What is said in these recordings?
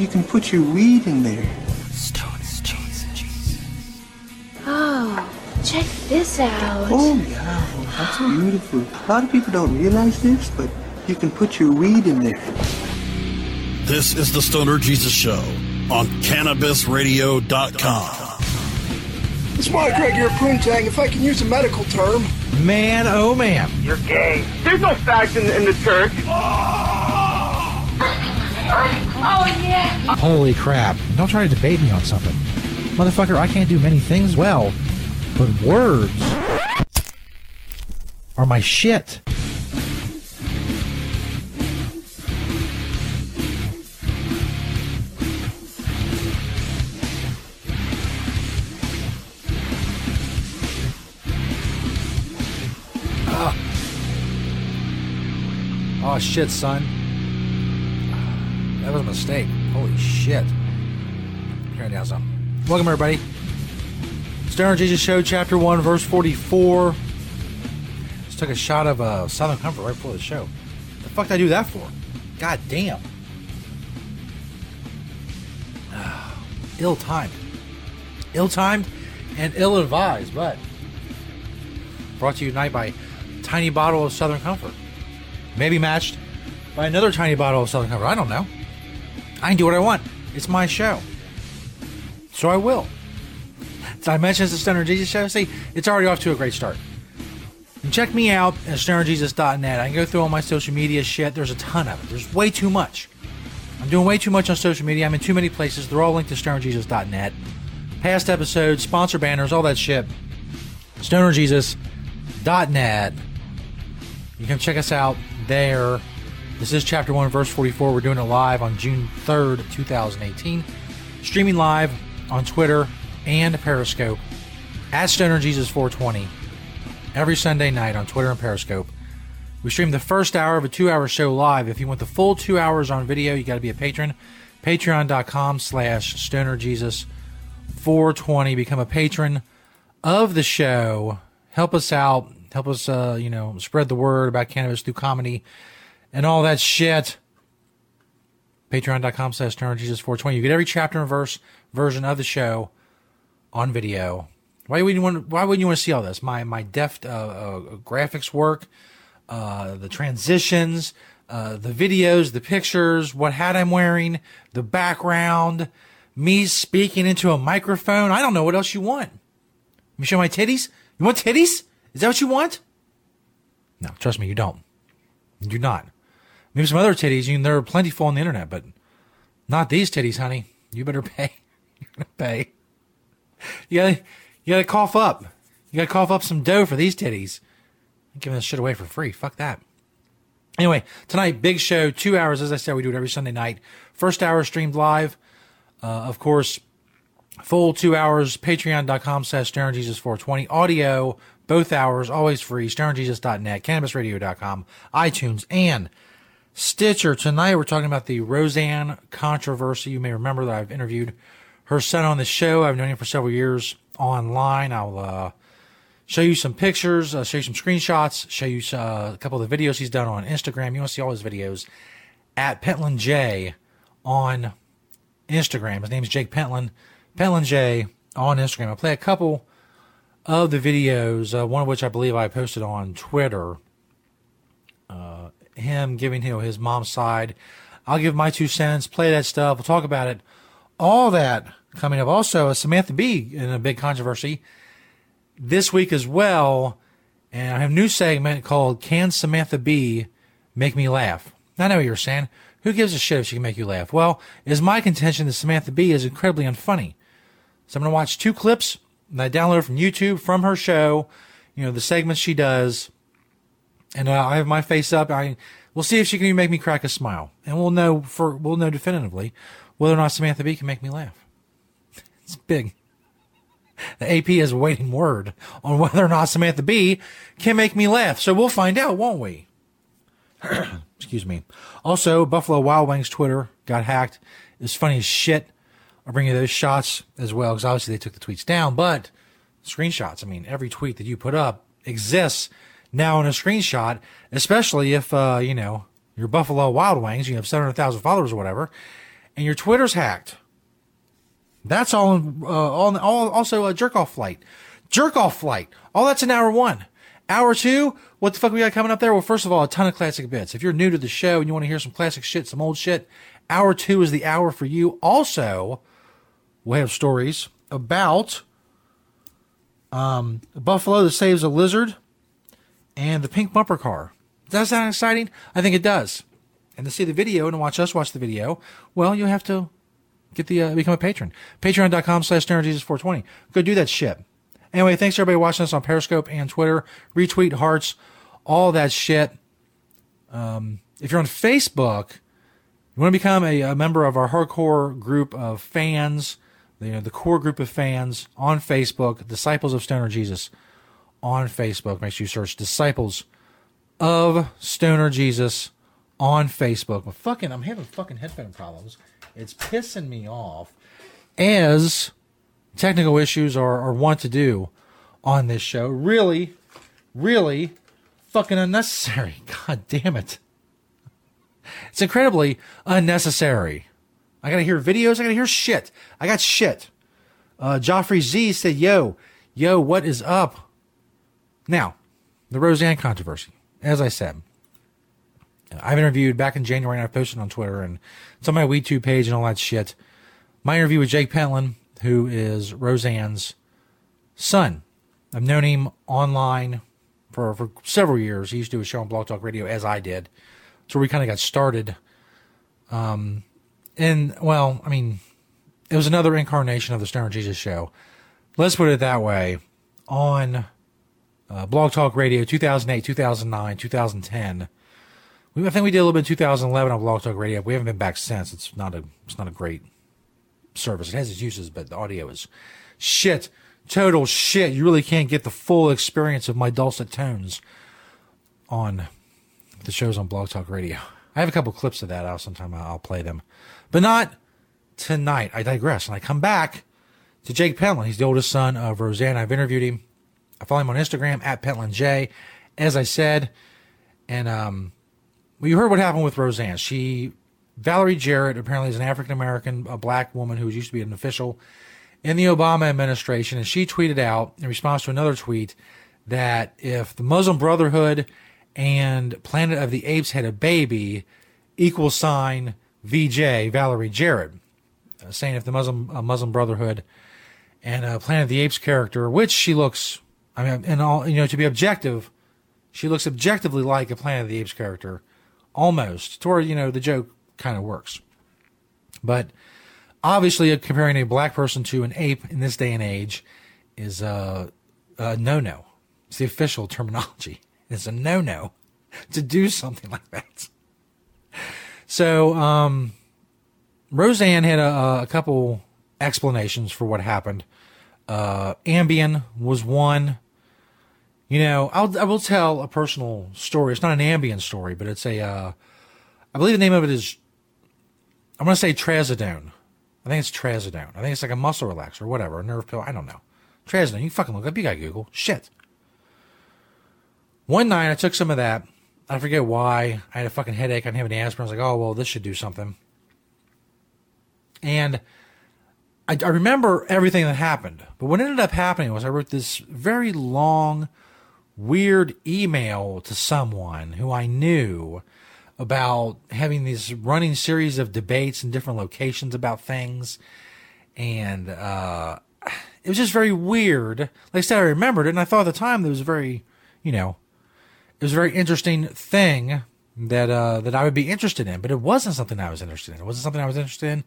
You can put your weed in there. Oh, check this out. Oh, yeah. That's beautiful. A lot of people don't realize this, but you can put your weed in there. This is the Stoner Jesus Show on CannabisRadio.com. It's my Greg here, Poontang, if I can use a medical term. Man, oh man. You're gay. There's no fags in, in the church. Oh, Oh, yeah. Holy crap. Don't try to debate me on something. Motherfucker, I can't do many things well, but words are my shit. Oh shit, son. That was a mistake. Holy shit. Turn down some. Welcome, everybody. Stoner Jesus Show, Chapter 1, Verse 44. Just took a shot of uh, Southern Comfort right before the show. The fuck did I do that for? God damn. Ill timed. Ill timed and ill advised, but brought to you tonight by Tiny Bottle of Southern Comfort. Maybe matched by another tiny bottle of Southern Comfort. I don't know. I can do what I want. It's my show. So I will. It's the Stoner Jesus show? See, it's already off to a great start. And check me out at stonerjesus.net. I can go through all my social media shit. There's a ton of it. There's way too much. I'm doing way too much on social media. I'm in too many places. They're all linked to stonerjesus.net. Past episodes, sponsor banners, all that shit. stonerjesus.net. You can check us out there. This is chapter 1, verse 44. We're doing it live on June 3rd, 2018. Streaming live on Twitter and Periscope at Stoner Jesus 420 every Sunday night on Twitter and Periscope. We stream the first hour of a two hour show live. If you want the full two hours on video, you got to be a patron. Patreon.com slash Stoner Jesus 420. Become a patron of the show. Help us out. Help us, uh, you know, spread the word about cannabis through comedy and all that shit. Patreon.com slash Stoner Jesus 420. You get every chapter and verse version of the show on video. Why would you want? Why wouldn't you want to see all this? My my deft uh, uh, graphics work, uh, the transitions, uh, the videos, the pictures, what hat I'm wearing, the background, me speaking into a microphone. I don't know what else you want. Let me show my titties. You want titties? Is that what you want? No, trust me, you don't. You do not. Maybe some other titties. You, there are plentiful on the internet, but not these titties, honey. You better pay. Gonna pay. You gotta, you gotta cough up. You gotta cough up some dough for these titties. I'm giving this shit away for free. Fuck that. Anyway, tonight, big show, two hours. As I said, we do it every Sunday night. First hour streamed live. Uh, of course, full two hours, patreon.com slash Jesus420. Audio, both hours, always free. StonerJesus.net, CannabisRadio.com, iTunes, and Stitcher. Tonight, we're talking about the Roseanne controversy. You may remember that I've interviewed her son on the show. I've known him for several years online. I'll uh, show you some pictures, uh, show you some screenshots, show you uh, a couple of the videos he's done on Instagram. You want to see all his videos at Pentland J on Instagram. His name is Jake Pentland. Pentland J on Instagram. I'll play a couple of the videos, uh, one of which I believe I posted on Twitter. Him giving you know, his mom's side. I'll give my two cents, play that stuff. We'll talk about it. All that coming up. Also, Samantha Bee in a big controversy this week as well. And I have a new segment called Can Samantha Bee Make Me Laugh? I know what you're saying. Who gives a shit if she can make you laugh? Well, it's my contention that Samantha Bee is incredibly unfunny. So I'm going to watch two clips that I downloaded from YouTube from her show, you know, the segments she does. And uh, I have my face up. I We'll see if she can make me crack a smile. And we'll know for, we'll know definitively whether or not Samantha Bee can make me laugh. It's big. The AP is waiting word on whether or not Samantha Bee can make me laugh. So we'll find out, won't we? Excuse me. Also, Buffalo Wild Wings Twitter got hacked. It's funny as shit. I'll bring you those shots as well because obviously they took the tweets down, but screenshots. I mean, every tweet that you put up exists now in a screenshot, especially if, uh, you know, you're Buffalo Wild Wings, you have 700,000 followers or whatever, and your Twitter's hacked. That's all, uh, all, all also a jerk off flight. Jerk off flight. All that's in hour one. Hour two, what the fuck we got coming up there? Well, first of all, a ton of classic bits. If you're new to the show and you want to hear some classic shit, some old shit, hour two is the hour for you. Also, we'll have stories about um, a buffalo that saves a lizard and the pink bumper car. Does that sound exciting? I think it does. And to see the video and watch us watch the video, well, you have to get the uh, become a patron. Patreon.com slash Jesus420. Go do that shit. Anyway, thanks everybody watching us on Periscope and Twitter. Retweet hearts, all that shit. Um, if you're on Facebook, you want to become a, a, member of our hardcore group of fans, you know, the core group of fans on Facebook, Disciples of Stoner Jesus on Facebook. Make sure you search Disciples of Stoner Jesus on Facebook. But fucking, I'm having fucking headphone problems. It's pissing me off. As technical issues are, are want to do on this show. Really, really fucking unnecessary. God damn it. It's incredibly unnecessary. I gotta hear videos. I gotta hear shit. I got shit. Uh, Joffrey Z said, yo, yo, what is up? Now, the Roseanne controversy. As I said, I've interviewed back in January and I posted on Twitter and it's on my WeedTube page and all that shit. My interview with Jake Pentland, who is Roseanne's son. I've known him online for, for several years. He used to do a show on Blog Talk Radio as I did. So we kind of got started. Um, and well, I mean, it was another incarnation of the Stoner Jesus show. Let's put it that way. On uh, Blog Talk Radio 2008, 2009, 2010. We, I think we did a little bit in 2011 on Blog Talk Radio. We haven't been back since. It's not a it's not a great service. It has its uses, but the audio is shit. Total shit. You really can't get the full experience of my dulcet tones on the shows on Blog Talk Radio. I have a couple clips of that. I'll sometime I'll play them, but not tonight. I digress, and I come back to Jake Pentland. He's the oldest son of Roseanne. I've interviewed him. I follow him on Instagram at Pentland J. As I said, and um, well, you heard what happened with Roseanne. She, Valerie Jarrett, apparently is an African American, a black woman who used to be an official in the Obama administration, and she tweeted out in response to another tweet that if the Muslim Brotherhood and Planet of the Apes had a baby, equal sign VJ Valerie Jarrett, uh, saying if the Muslim uh, Muslim Brotherhood and uh, Planet of the Apes character, which she looks, I mean, and all you know, to be objective, she looks objectively like a Planet of the Apes character, almost to where you know the joke kind of works, but obviously comparing a black person to an ape in this day and age is a, a no-no. It's the official terminology. It's a no-no to do something like that. So, um, Roseanne had a, a, couple explanations for what happened. Uh, Ambien was one. You know, I'll, I will tell a personal story. It's not an Ambien story, but it's a, uh, I believe the name of it is, I'm going to say Trazodone. I think it's Trazodone. I think it's like a muscle relaxer or whatever, a nerve pill. I don't know. Trazodone. You fucking look up. You got Google. Shit. One night I took some of that. I forget why. I had a fucking headache. I didn't have any aspirin. I was like, oh, well, this should do something. And I, I remember everything that happened. But what ended up happening was I wrote this very long, weird email to someone who I knew about having these running series of debates in different locations about things. And uh, it was just very weird. Like I said, I remembered it, and I thought at the time it was very, you know, it was a very interesting thing that uh, that I would be interested in. But it wasn't something I was interested in. It wasn't something I was interested in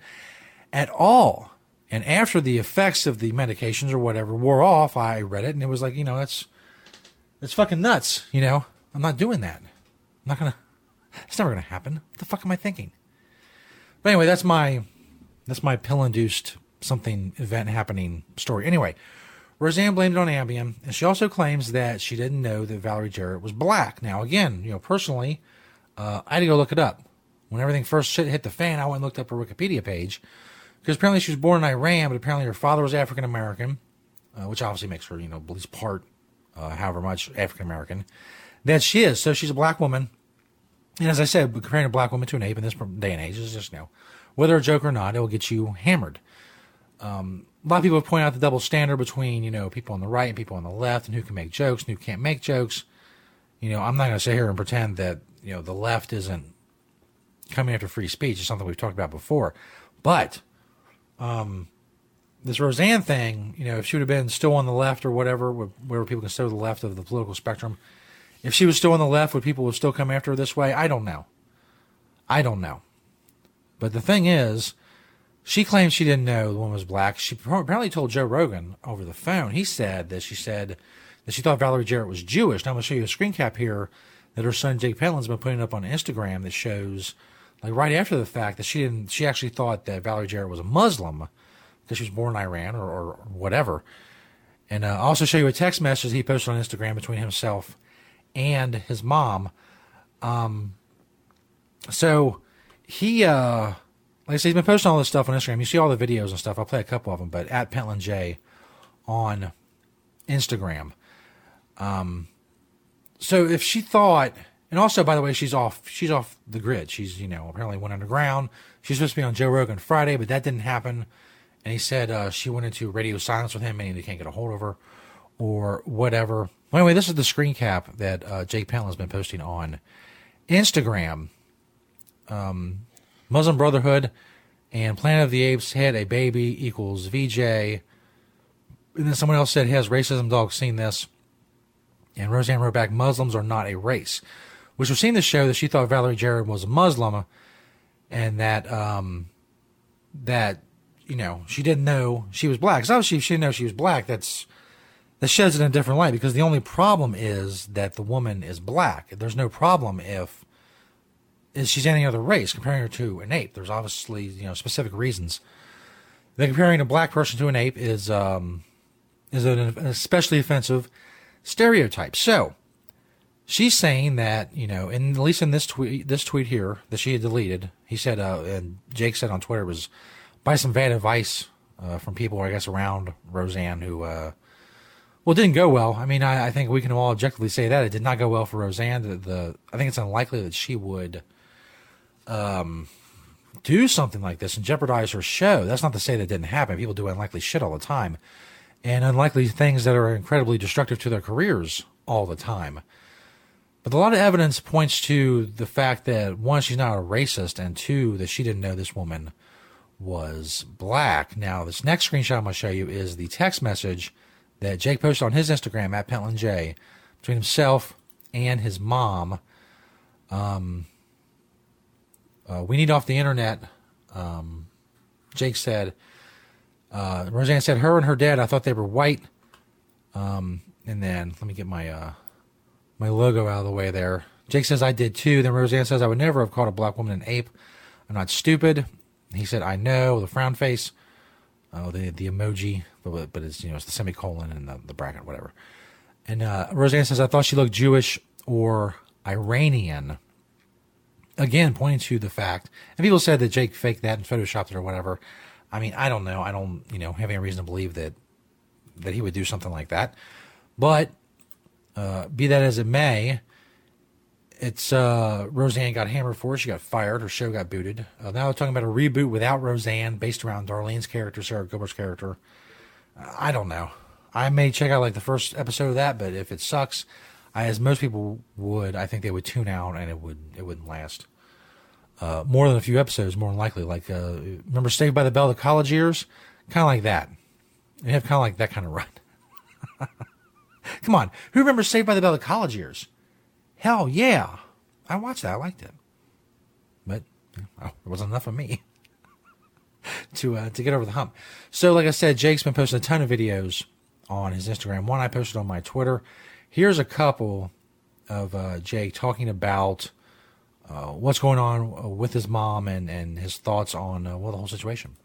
at all. And after the effects of the medications or whatever wore off, I read it, and it was like, you know, that's that's fucking nuts. You know, I'm not doing that. I'm not gonna it's never to happen. What the fuck am I thinking? But anyway, that's my that's my pill induced something event happening story. Anyway, Roseanne blamed it on Ambien, and she also claims that she didn't know that Valerie Jarrett was black. Now, again, you know, personally, uh, I had to go look it up. When everything first hit the fan, I went and looked up her Wikipedia page because apparently she was born in Iran, but apparently her father was African American, uh, which obviously makes her, you know, at least part, uh, however much African American that she is. So she's a black woman. And as I said, comparing a black woman to an ape in this day and age is just, you know, whether a joke or not, it will get you hammered. Um, a lot of people pointed out the double standard between, you know, people on the right and people on the left and who can make jokes and who can't make jokes. You know, I'm not going to sit here and pretend that, you know, the left isn't coming after free speech. It's something we've talked about before. But um, this Roseanne thing, you know, if she would have been still on the left or whatever, where people consider the left of the political spectrum, if she was still on the left, would people would still come after her this way? I don't know. I don't know. But the thing is, she claims she didn't know the woman was black. She apparently told Joe Rogan over the phone. He said that she said that she thought Valerie Jarrett was Jewish. Now I'm going to show you a screen cap here that her son Jake Pentland's been putting up on Instagram that shows, like right after the fact, that she didn't. She actually thought that Valerie Jarrett was a Muslim because she was born in Iran or, or whatever. And uh, I'll also show you a text message he posted on Instagram between himself and his mom. Um, so he, uh, like I said, he's been posting all this stuff on Instagram. You see all the videos and stuff. I'll play a couple of them, but at Pentland J on Instagram. Um, so if she thought, and also by the way, she's off, she's off the grid. She's, you know, apparently went underground. She's supposed to be on Joe Rogan Friday, but that didn't happen. And he said uh, she went into radio silence with him, meaning they can't get a hold of her or whatever. Well, anyway, this is the screen cap that uh, Jake Pentland has been posting on Instagram. Um, Muslim Brotherhood and Planet of the Apes had a baby equals VJ. And then someone else said, Has racism dog seen this? And Roseanne wrote back, Muslims are not a race. Which was seen the show that she thought Valerie Jarrett was a Muslim and that, um, that, you know, she didn't know she was black. Because obviously, she didn't know she was black, that's that sheds it in a different light because the only problem is that the woman is black. There's no problem if is she's any other race comparing her to an ape. There's obviously you know specific reasons. That comparing a black person to an ape is um, is an especially offensive stereotype. So she's saying that you know, in at least in this tweet, this tweet here that she had deleted, he said, uh, and Jake said on Twitter was by some bad advice uh, from people, I guess, around Roseanne who uh, well, didn't go well. I mean, I, I, think we can all objectively say that it did not go well for Roseanne. The, the I think it's unlikely that she would um, do something like this and jeopardize her show. That's not to say that didn't happen. People do unlikely shit all the time, and unlikely things that are incredibly destructive to their careers all the time. But a lot of evidence points to the fact that one, she's not a racist, and two, that she didn't know this woman was black. Now, this next screenshot I'm going to show you is the text message that Jake posted on his Instagram at Pentland J between himself and his mom. Um, uh, we need off the internet. Um, Jake said, uh, Roseanne said, her and her dad, I thought they were white. Um, and then let me get my, uh, my logo out of the way there. Jake says, I did too. Then Roseanne says, I would never have called a black woman an ape. I'm not stupid. He said, I know, the frown face. Oh, the the emoji, but but it's you know it's the semicolon and the, the bracket, whatever. And uh, Roseanne says, "I thought she looked Jewish or Iranian." Again, pointing to the fact, and people said that Jake faked that and photoshopped it or whatever. I mean, I don't know. I don't you know have any reason to believe that that he would do something like that. But uh, be that as it may, it's uh, Roseanne got hammered for. She got fired. Her show got booted. Uh, now we're talking about a reboot without Roseanne, based around Darlene's character, Sara Gilbert's character. I don't know. I may check out like the first episode of that, but if it sucks, I, as most people would, I think they would tune out and it would it wouldn't last uh, more than a few episodes. More than likely, like uh, remember Saved by the Bell, the college years, kind of like that. You have kind of like that kind of run. Come on, who remembers Saved by the Bell, the college years? Hell yeah. I watched that. I liked it. But well, it wasn't enough of me to uh, to get over the hump. So, like I said, Jake's been posting a ton of videos on his Instagram. One I posted on my Twitter. Here's a couple of uh, Jake talking about uh, what's going on with his mom and, and his thoughts on uh, well the whole situation.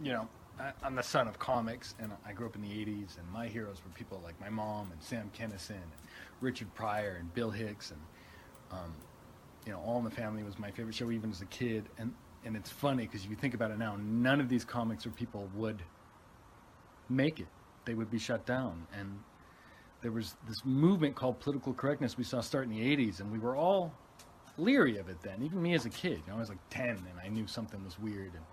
You know, I- I'm the son of comics, and I grew up in the '80s, and my heroes were people like my mom and Sam Kinison and Richard Pryor and Bill Hicks, and um, you know, All in the Family was my favorite show even as a kid, and and it's funny because if you think about it now, none of these comics or people would make it; they would be shut down, and there was this movement called political correctness we saw start in the 80s, and we were all leery of it then. Even me as a kid, you know, I was like 10 and I knew something was weird. And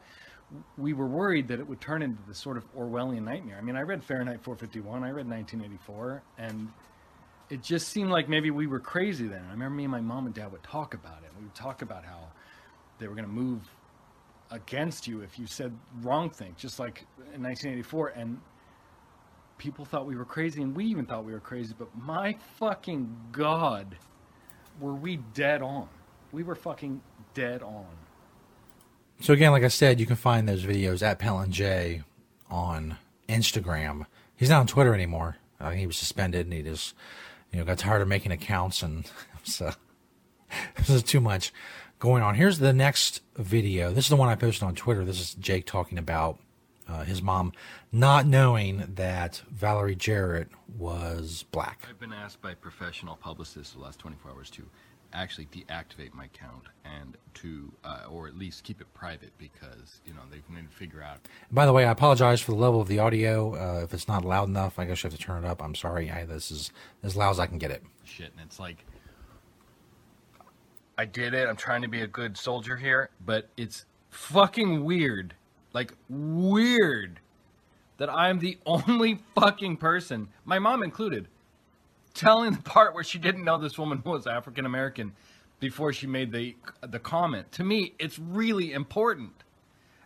we were worried that it would turn into this sort of Orwellian nightmare. I mean, I read Fahrenheit 451, I read 1984, and it just seemed like maybe we were crazy then. I remember me and my mom and dad would talk about it. We would talk about how they were going to move against you if you said wrong things, just like in 1984. And people thought we were crazy, and we even thought we were crazy. But my fucking god, were we dead on? We were fucking dead on. So again, like I said, you can find those videos at Pentland J on Instagram. He's not on Twitter anymore. He was suspended, and he just, you know, got tired of making accounts, and so this is too much going on. Here's the next video. This is the one I posted on Twitter. This is Jake talking about uh, his mom not knowing that Valerie Jarrett was black. I've been asked by professional publicists the last 24 hours to actually deactivate my account and to, uh, or at least keep it private because, you know, they can figure out. By the way, I apologize for the level of the audio. Uh, if it's not loud enough, I guess you have to turn it up. I'm sorry. I, this is as loud as I can get it. Shit, and it's like, I did it. I'm trying to be a good soldier here, but it's fucking weird. Like, weird that I'm the only fucking person, my mom included, telling the part where she didn't know this woman was African American before she made the the comment. To me, it's really important.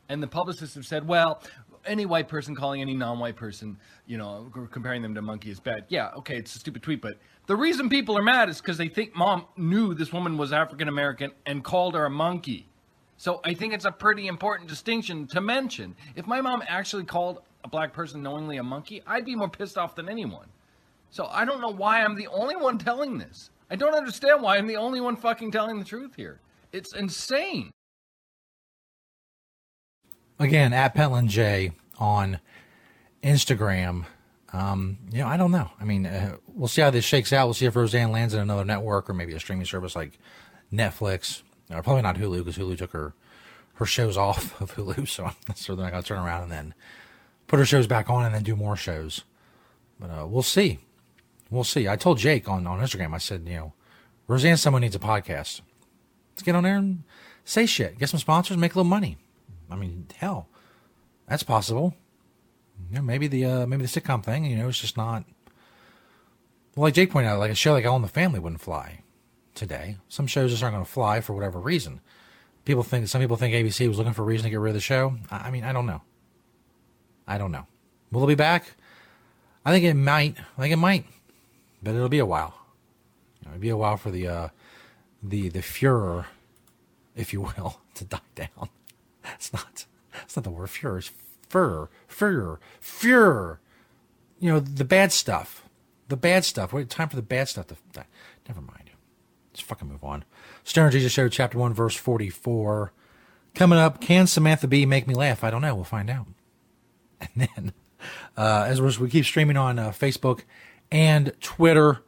And the publicists have said, well, any white person calling any non-white person, you know, comparing them to monkey is bad. Yeah, okay, it's a stupid tweet, but the reason people are mad is because they think mom knew this woman was African American and called her a monkey. So I think it's a pretty important distinction to mention. If my mom actually called a black person knowingly a monkey, I'd be more pissed off than anyone. So I don't know why I'm the only one telling this. I don't understand why I'm the only one fucking telling the truth here. It's insane. Again, at Pentland J on Instagram. Um, you know, I don't know. I mean, uh, we'll see how this shakes out. We'll see if Roseanne lands in another network or maybe a streaming service like Netflix. Or probably not Hulu because Hulu took her her shows off of Hulu, so so they're not gonna turn around and then put her shows back on and then do more shows. But uh, we'll see. We'll see. I told Jake on, on Instagram, I said, you know, Roseanne someone needs a podcast. Let's get on there and say shit. Get some sponsors, make a little money. I mean, hell, that's possible. You know, maybe the uh, maybe the sitcom thing, you know, it's just not. Well, like Jake pointed out, like a show like All in the Family wouldn't fly today. Some shows just aren't going to fly for whatever reason. People think some people think ABC was looking for a reason to get rid of the show. I mean, I don't know. I don't know. Will it be back? I think it might. I think it might, but it'll be a while. It'll be a while for the uh, the the furor, if you will, to die down. It's not. It's not the word furor. It's furor, furor, furor. You know the bad stuff. The bad stuff. Wait, time for the bad stuff to. die. Never mind. Let's fucking move on. Stoner Jesus Show, Chapter One, Verse Forty-four. Coming up, can Samantha Bee make me laugh? I don't know. We'll find out. And then, uh, as we keep streaming on uh, Facebook and Twitter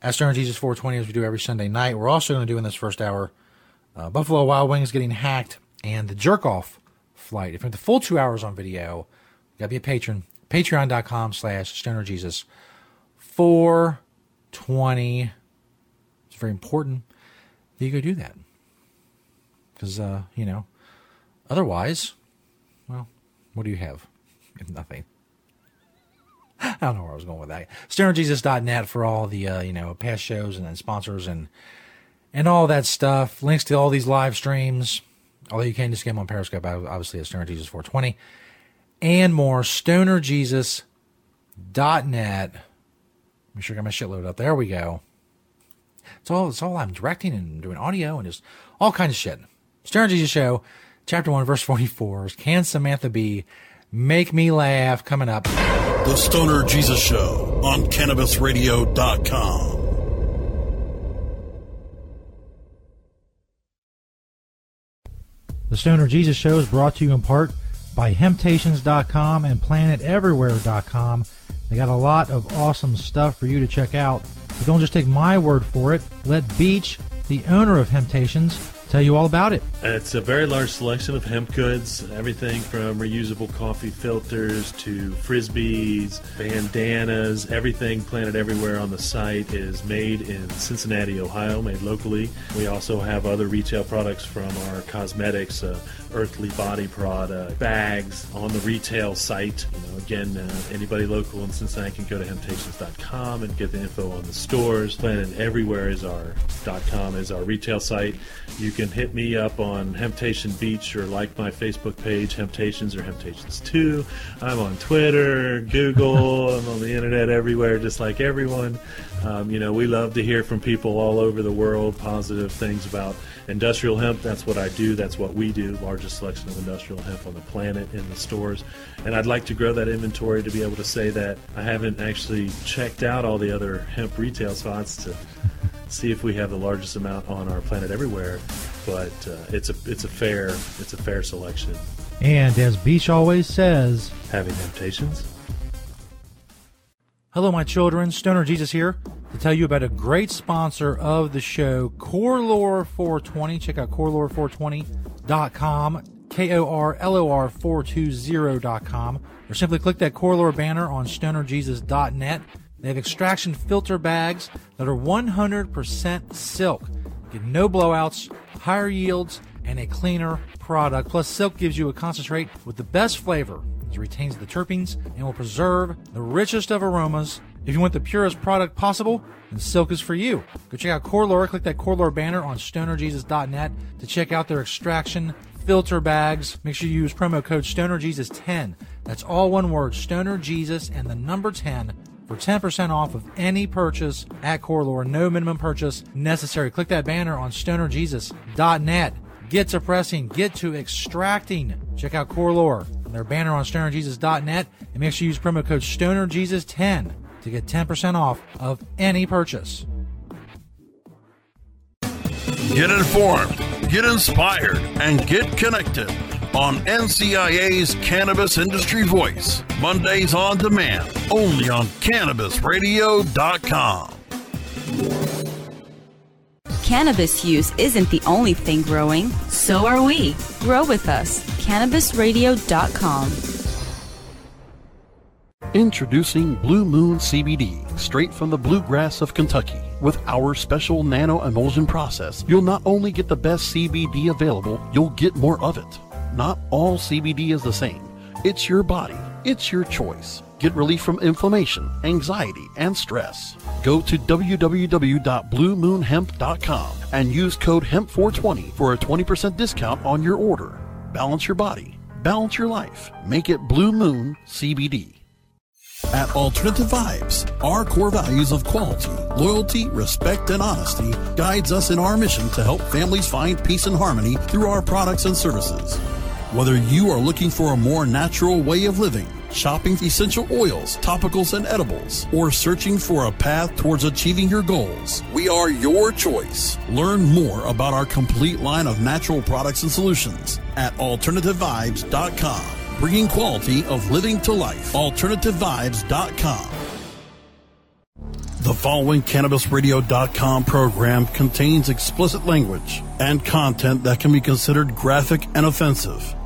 at Stoner Jesus 420 as we do every Sunday night, we're also going to do in this first hour uh, Buffalo Wild Wings getting hacked and the jerk off flight. If you want the full two hours on video, you got to be a patron. Patreon.com slash Stoner Jesus 420. It's very important that you go do that. Because, uh, you know, otherwise, well, what do you have? nothing. I don't know where I was going with that. StonerJesus.net for all the uh, you know past shows and sponsors and and all that stuff. Links to all these live streams. Although you can just get them on Periscope, obviously at Stoner Jesus 420 and more. StonerJesus.net. Make sure I got my shit loaded up. There we go. It's all it's all I'm directing and doing audio and just all kinds of shit. Stoner Jesus Show, chapter one, verse 44 Can Samantha Bee Make Me Laugh coming up. The Stoner Jesus Show on CannabisRadio.com. The Stoner Jesus Show is brought to you in part by Hemptations.com and PlantedEverywhere.com. They got a lot of awesome stuff for you to check out. But don't just take my word for it. Let Beach, the owner of Hemptations, tell you all about it. It's a very large selection of hemp goods, everything from reusable coffee filters to frisbees, bandanas, everything planted everywhere on the site is made in Cincinnati, Ohio, made locally. We also have other retail products from our cosmetics, uh, earthly body product, bags on the retail site. You know, again, uh, anybody local in Cincinnati can go to hemptations.com and get the info on the stores. Planted everywhere is our .com is our retail site. You can hit me up on Hemptation Beach or like my Facebook page, Hemptations or Hemptations 2. I'm on Twitter, Google, I'm on the internet everywhere, just like everyone. Um, you know, we love to hear from people all over the world, positive things about industrial hemp. That's what I do, that's what we do, largest selection of industrial hemp on the planet in the stores. And I'd like to grow that inventory to be able to say that I haven't actually checked out all the other hemp retail spots to see if we have the largest amount on our planet everywhere. But uh, it's a it's a fair it's a fair selection. And as Beach always says, Having temptations. Hello, my children. Stoner Jesus here to tell you about a great sponsor of the show, KorLor 420. Check out korlor420.com, K O R L O R 420.com, or simply click that KorLor banner on stonerjesus.net. They have extraction filter bags that are 100% silk. Get no blowouts, higher yields, and a cleaner product. Plus, silk gives you a concentrate with the best flavor. It retains the terpenes and will preserve the richest of aromas. If you want the purest product possible, then silk is for you. Go check out KorLor. Click that KorLor banner on stonerjesus.net to check out their extraction filter bags. Make sure you use promo code StonerJesus10. That's all one word, StonerJesus and the number 10 for 10% off of any purchase at KorLor. No minimum purchase necessary. Click that banner on stonerjesus.net. Get to pressing, get to extracting. Check out KorLor and their banner on stonerjesus.net and make sure you use promo code StonerJesus10 to get 10% off of any purchase. Get informed, get inspired, and get connected on NCIA's Cannabis Industry Voice. Mondays on demand, only on CannabisRadio.com. Cannabis use isn't the only thing growing, so are we. Grow with us. CannabisRadio.com. Introducing Blue Moon CBD, straight from the bluegrass of Kentucky. With our special nano emulsion process, you'll not only get the best CBD available, you'll get more of it. Not all CBD is the same. It's your body, it's your choice. Get relief from inflammation, anxiety, and stress. Go to www.bluemoonhemp.com and use code HEMP420 for a 20% discount on your order. Balance your body, balance your life. Make it Blue Moon CBD. At Alternative Vibes, our core values of quality, loyalty, respect, and honesty guides us in our mission to help families find peace and harmony through our products and services. Whether you are looking for a more natural way of living, shopping essential oils, topicals, and edibles, or searching for a path towards achieving your goals, we are your choice. Learn more about our complete line of natural products and solutions at AlternativeVibes.com bringing quality of living to life. AlternativeVibes.com. The following CannabisRadio.com program contains explicit language and content that can be considered graphic and offensive.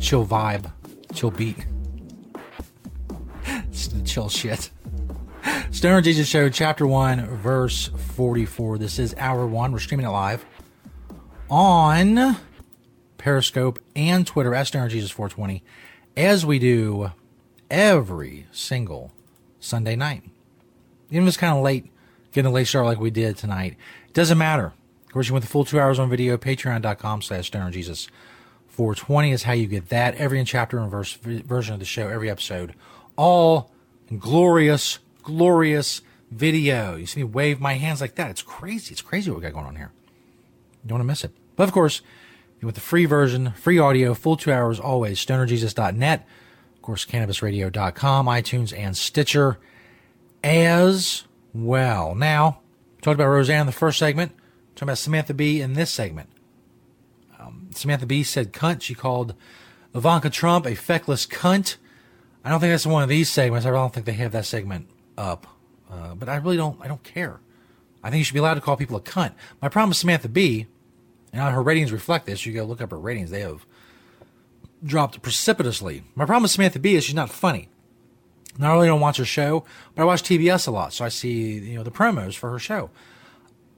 Chill vibe. Chill beat. chill shit. Stoner Jesus Show, Chapter 1, Verse 44. This is Hour 1. We're streaming it live on Periscope and Twitter at Stoner Jesus 420, as we do every single Sunday night. Even if it's kind of late, getting a late start like we did tonight, it doesn't matter. Of course, you want the full two hours on video, patreon.com slash stoner Jesus 420 is how you get that. Every chapter and verse version of the show, every episode, all glorious, glorious video. You see me wave my hands like that. It's crazy. It's crazy what we got going on here. You don't want to miss it. But of course, want the free version, free audio, full two hours, always, stonerjesus.net. Of course, cannabisradio.com, iTunes, and Stitcher as well. Now, talked about Roseanne in the first segment. Talking about Samantha Bee in this segment. Samantha Bee said cunt. She called Ivanka Trump a feckless cunt. I don't think that's one of these segments. I don't think they have that segment up. Uh, but I really don't. I don't care. I think you should be allowed to call people a cunt. My problem with Samantha Bee, and her ratings reflect this. You go look up her ratings; they have dropped precipitously. My problem with Samantha Bee is she's not funny. Not only don't watch her show, but I watch TBS a lot, so I see you know the promos for her show.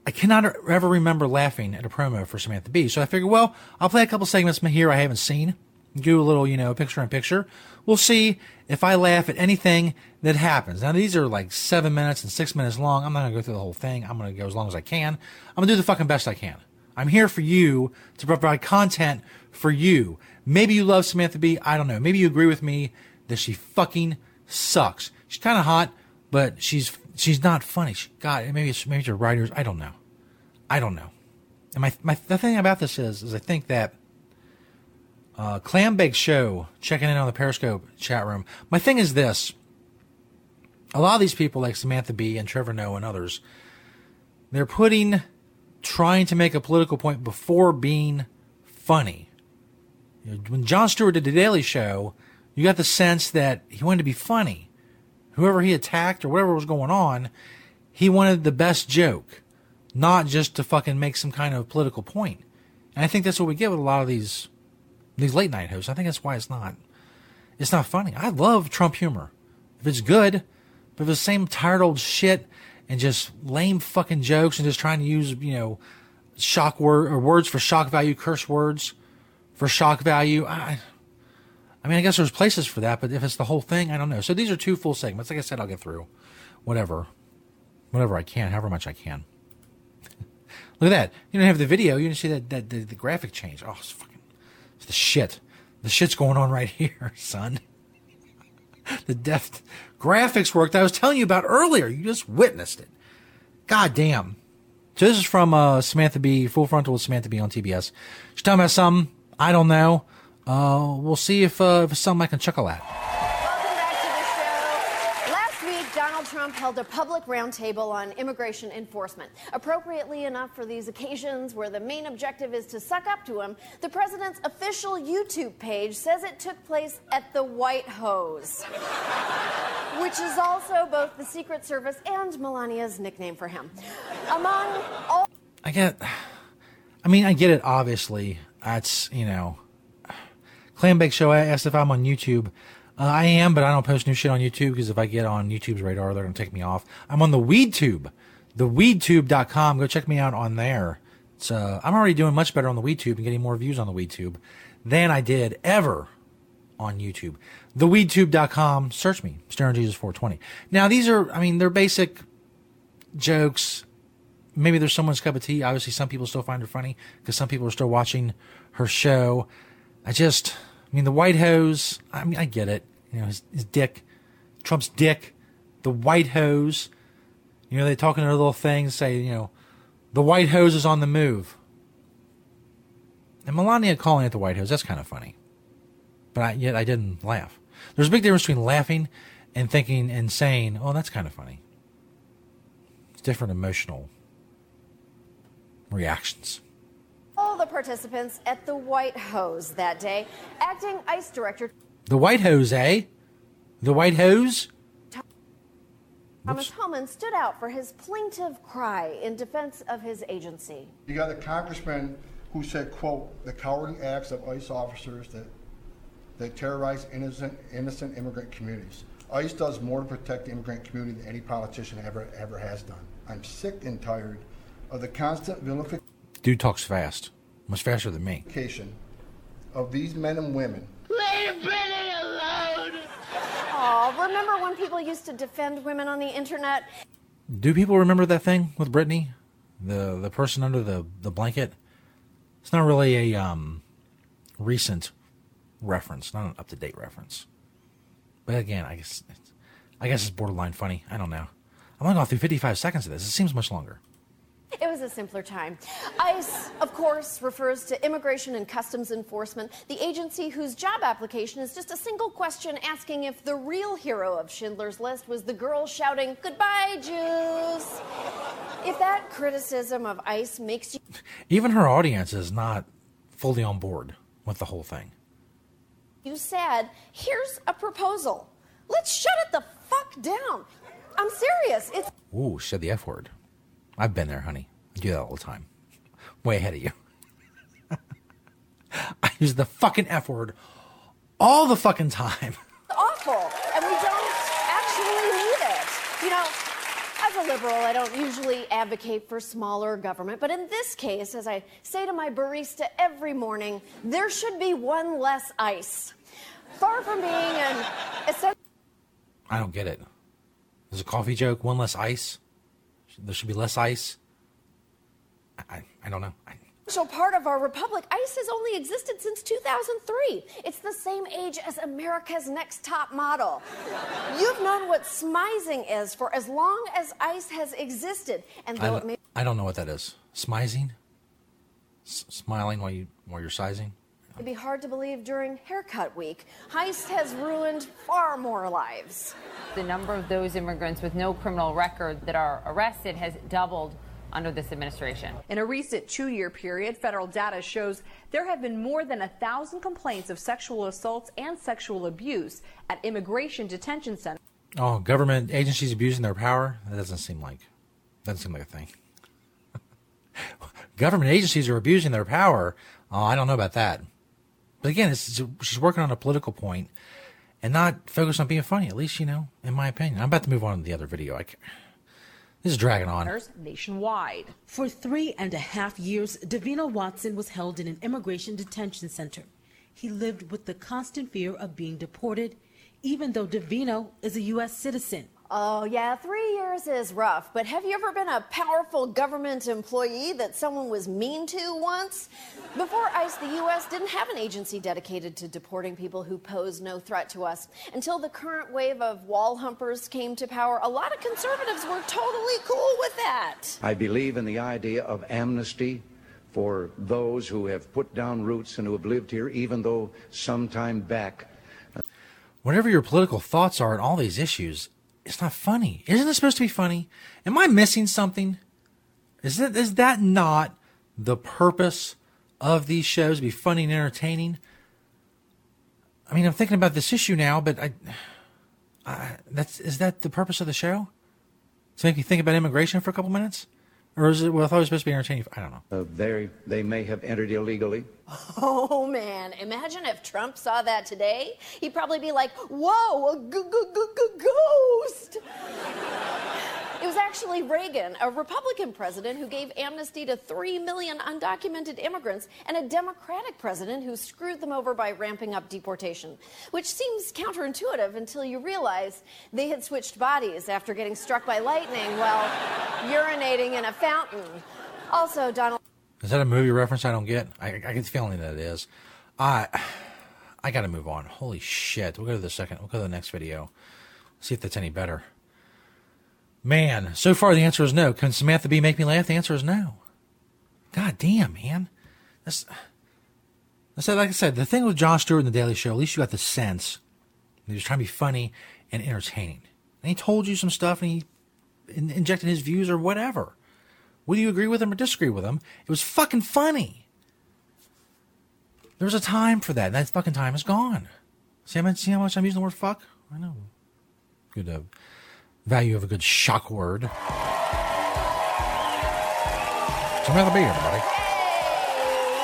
I cannot ever remember laughing at a promo for Samantha Bee, so I figured, well, I'll play a couple segments here I haven't seen, do a little you know picture in picture. We'll see if I laugh at anything that happens. Now these are like seven minutes and six minutes long. I'm not gonna go through the whole thing. I'm gonna go as long as I can. I'm gonna do the fucking best I can. I'm here for you to provide content for you. Maybe you love Samantha Bee. I don't know. Maybe you agree with me that she fucking sucks. She's kind of hot, but she's she's not funny. She, God, maybe it's maybe it's her writers. I don't know. I don't know. And my my the thing about this is is I think that uh, Clam Bake Show checking in on the Periscope chat room. My thing is this: a lot of these people like Samantha Bee and Trevor Noah and others, they're putting trying to make a political point before being funny. You know, when Jon Stewart did the Daily Show, you got the sense that he wanted to be funny. Whoever he attacked or whatever was going on, he wanted the best joke, not just to fucking make some kind of political point. And I think that's what we get with a lot of these these late night hosts. I think that's why it's not it's not funny. I love Trump humor. If it's good, but if it's the same tired old shit and just lame fucking jokes and just trying to use, you know, shock word or words for shock value, curse words for shock value, I I mean, I guess there's places for that, but if it's the whole thing, I don't know. So these are two full segments. Like I said, I'll get through whatever, whatever I can, however much I can. Look at that. You don't have the video. You didn't see that, that the, the graphic change. Oh, it's fucking, it's the shit. The shit's going on right here, son. the deft graphics work that I was telling you about earlier. You just witnessed it. God damn. So this is from uh, Samantha Bee, Full Frontal with Samantha Bee on TBS. She's talking about something. I don't know. Uh, we'll see if, uh, if it's something I can chuckle at. Last week, Donald Trump held a public roundtable on immigration enforcement. Appropriately enough for these occasions where the main objective is to suck up to him, the president's official YouTube page says it took place at the White Hose, which is also both the Secret Service and Melania's nickname for him. Among all. I get, I mean, I get it, obviously. That's, you know, Clam Bake Show, I asked if I'm on YouTube. Uh, I am, but I don't post new shit on YouTube because if I get on YouTube's radar, they're going to take me off. I'm on the WeedTube, theweedtube.com. Go check me out on there. It's, uh, I'm already doing much better on the WeedTube and getting more views on the WeedTube than I did ever on YouTube. Theweedtube.com. Search me, Stoner Jesus 420. Now, these are, I mean, they're basic jokes. Maybe there's someone's cup of tea. Obviously, some people still find her funny because some people are still watching her show. I just, I mean, the white hose, I mean, I get it. You know, his, his dick, Trump's dick, the white hose. You know, they talk in their little things, say, you know, the white hose is on the move. And Melania calling it the white hose, that's kind of funny. But I, yet I didn't laugh. There's a big difference between laughing and thinking and saying, oh, that's kind of funny. It's different emotional reactions. All the participants at the White Hose that day, acting ICE director The white hose, eh? The white hose? Thomas Homan stood out for his plaintive cry in defense of his agency. You got a congressman who said, quote, the cowardly acts of ICE officers that, that terrorize innocent, innocent immigrant communities. ICE does more to protect the immigrant community than any politician ever, ever has done. I'm sick and tired of the constant vilification Dude talks fast. Much faster than me. of these men and women Leave Britney alone! Aw, remember when people used to defend women on the internet? Do people remember that thing with Britney? The the person under the, the blanket? It's not really a um recent reference, not an up to date reference. But again, I guess I guess it's borderline funny. I don't know. I'm only going through 55 seconds of this. It seems much longer. It was a simpler time. ICE, of course, refers to Immigration and Customs Enforcement, the agency whose job application is just a single question asking if the real hero of Schindler's List was the girl shouting, Goodbye, Jews. If that criticism of ICE makes you Even her audience is not fully on board with the whole thing. you said, here's a proposal. Let's shut it the fuck down. I'm serious. It's Ooh, said the F word. I've been there, honey. I do that all the time. Way ahead of you. I use the fucking F word all the fucking time. awful, and we don't actually need it. You know, as a liberal, I don't usually advocate for smaller government, but in this case, as I say to my barista every morning, there should be one less ice. Far from being an essential I don't get it. There's a coffee joke, one less ice. There should be less ice. I, I, I don't know. I, part of our republic, ICE has only existed since 2003. It's the same age as America's Next Top Model. You've known what smizing is for as long as ICE has existed, and I, though it may I don't know what that is. Smizing? S- smiling while you while you're sizing? Be hard to believe during haircut week, ICE has ruined far more lives. The number of those immigrants with no criminal record that are arrested has doubled under this administration. In a recent two year period, federal data shows there have been more than a thousand complaints of sexual assaults and sexual abuse at immigration detention centers. Oh, government agencies abusing their power? That doesn't seem like doesn't seem like a thing. government agencies are abusing their power. Oh, I don't know about that. But again, it's, she's working on a political point and not focused on being funny. At least you know, in my opinion. I'm about to move on to the other video. I can't, this is dragging on. nationwide. For three and a half years, Davino Watson was held in an immigration detention center. He lived with the constant fear of being deported, even though Davino is a U.S. citizen. Oh, yeah, three years is rough, but have you ever been a powerful government employee that someone was mean to once? Before ICE, the U.S. didn't have an agency dedicated to deporting people who pose no threat to us. Until the current wave of wall humpers came to power, a lot of conservatives were totally cool with that. I believe in the idea of amnesty for those who have put down roots and who have lived here, even though some time back. Whatever your political thoughts are on all these issues, it's not funny. Isn't it supposed to be funny? Am I missing something? Is it is that not the purpose of these shows to be funny and entertaining? I mean, I'm thinking about this issue now, but I, I that's is that the purpose of the show? To make you think about immigration for a couple minutes, or is it? Well, I thought it was supposed to be entertaining. I don't know. Uh, they, they may have entered illegally. Oh man, imagine if Trump saw that today. He'd probably be like, whoa, a ghost. It was actually Reagan, a Republican president, who gave amnesty to 3 million undocumented immigrants, and a Democratic president who screwed them over by ramping up deportation. Which seems counterintuitive until you realize they had switched bodies after getting struck by lightning while urinating in a fountain. Also, Donald. Is that a movie reference I don't get? I, I get the feeling that it is. I I got to move on. Holy shit! We'll go to the second. We'll go to the next video. See if that's any better. Man, so far the answer is no. Can Samantha Bee make me laugh? The answer is no. God damn, man. That's, I said, like I said, the thing with Jon Stewart and the Daily Show, at least you got the sense he was trying to be funny and entertaining. And he told you some stuff and he in- injected his views or whatever. Whether you agree with him or disagree with him, it was fucking funny. There was a time for that, and that fucking time is gone. See how much, see how much I'm using the word fuck? I know. Good uh, value of a good shock word. Samantha Bee, everybody.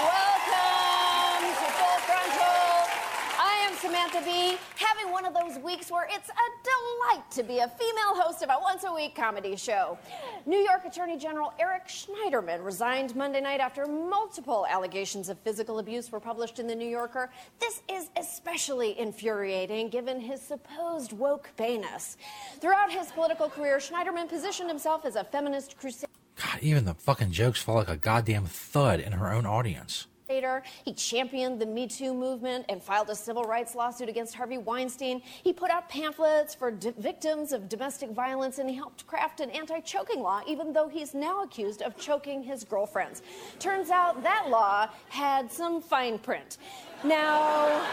Welcome to Full Frontal. I am Samantha Bee, having one of those weeks where it's a delight to be a female host of a once a week comedy show. New York Attorney General Eric Schneiderman resigned Monday night after multiple allegations of physical abuse were published in The New Yorker. This is especially infuriating given his supposed woke bayness. Throughout his political career, Schneiderman positioned himself as a feminist crusader. God, even the fucking jokes fall like a goddamn thud in her own audience. He championed the Me Too movement and filed a civil rights lawsuit against Harvey Weinstein. He put out pamphlets for d- victims of domestic violence and he helped craft an anti choking law, even though he's now accused of choking his girlfriends. Turns out that law had some fine print. Now,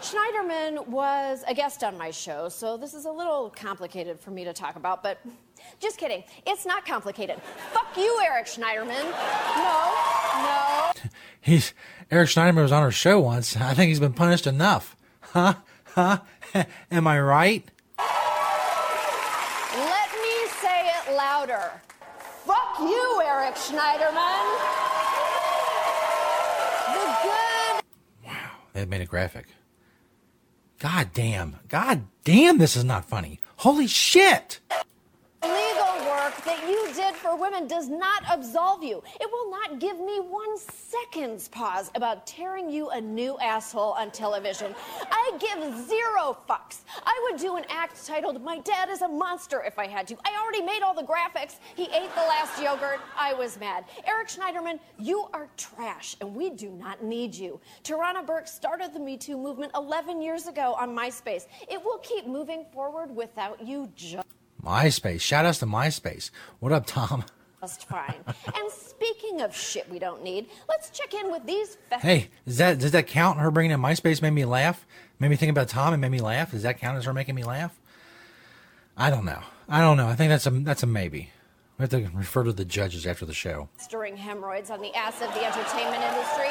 Schneiderman was a guest on my show, so this is a little complicated for me to talk about, but just kidding. It's not complicated. Fuck you, Eric Schneiderman. No, no. He's Eric Schneiderman was on our show once. I think he's been punished enough. Huh? Huh? Am I right? Let me say it louder. Fuck you, Eric Schneiderman. The good Wow, They made a graphic. God damn. God damn, this is not funny. Holy shit. Legal work that you did for women does not absolve you. It will not give me one second's pause about tearing you a new asshole on television. I give zero fucks. I would do an act titled My Dad is a Monster if I had to. I already made all the graphics. He ate the last yogurt. I was mad. Eric Schneiderman, you are trash, and we do not need you. Tarana Burke started the Me Too movement 11 years ago on MySpace. It will keep moving forward without you. MySpace. Shout outs to MySpace. What up, Tom? Just fine. and speaking of shit we don't need, let's check in with these. Fe- Hey, does that does that count? Her bringing in MySpace made me laugh. Made me think about Tom and made me laugh. Does that count as her making me laugh? I don't know. I don't know. I think that's a that's a maybe. We have to refer to the judges after the show. Stirring hemorrhoids on the ass of the entertainment industry.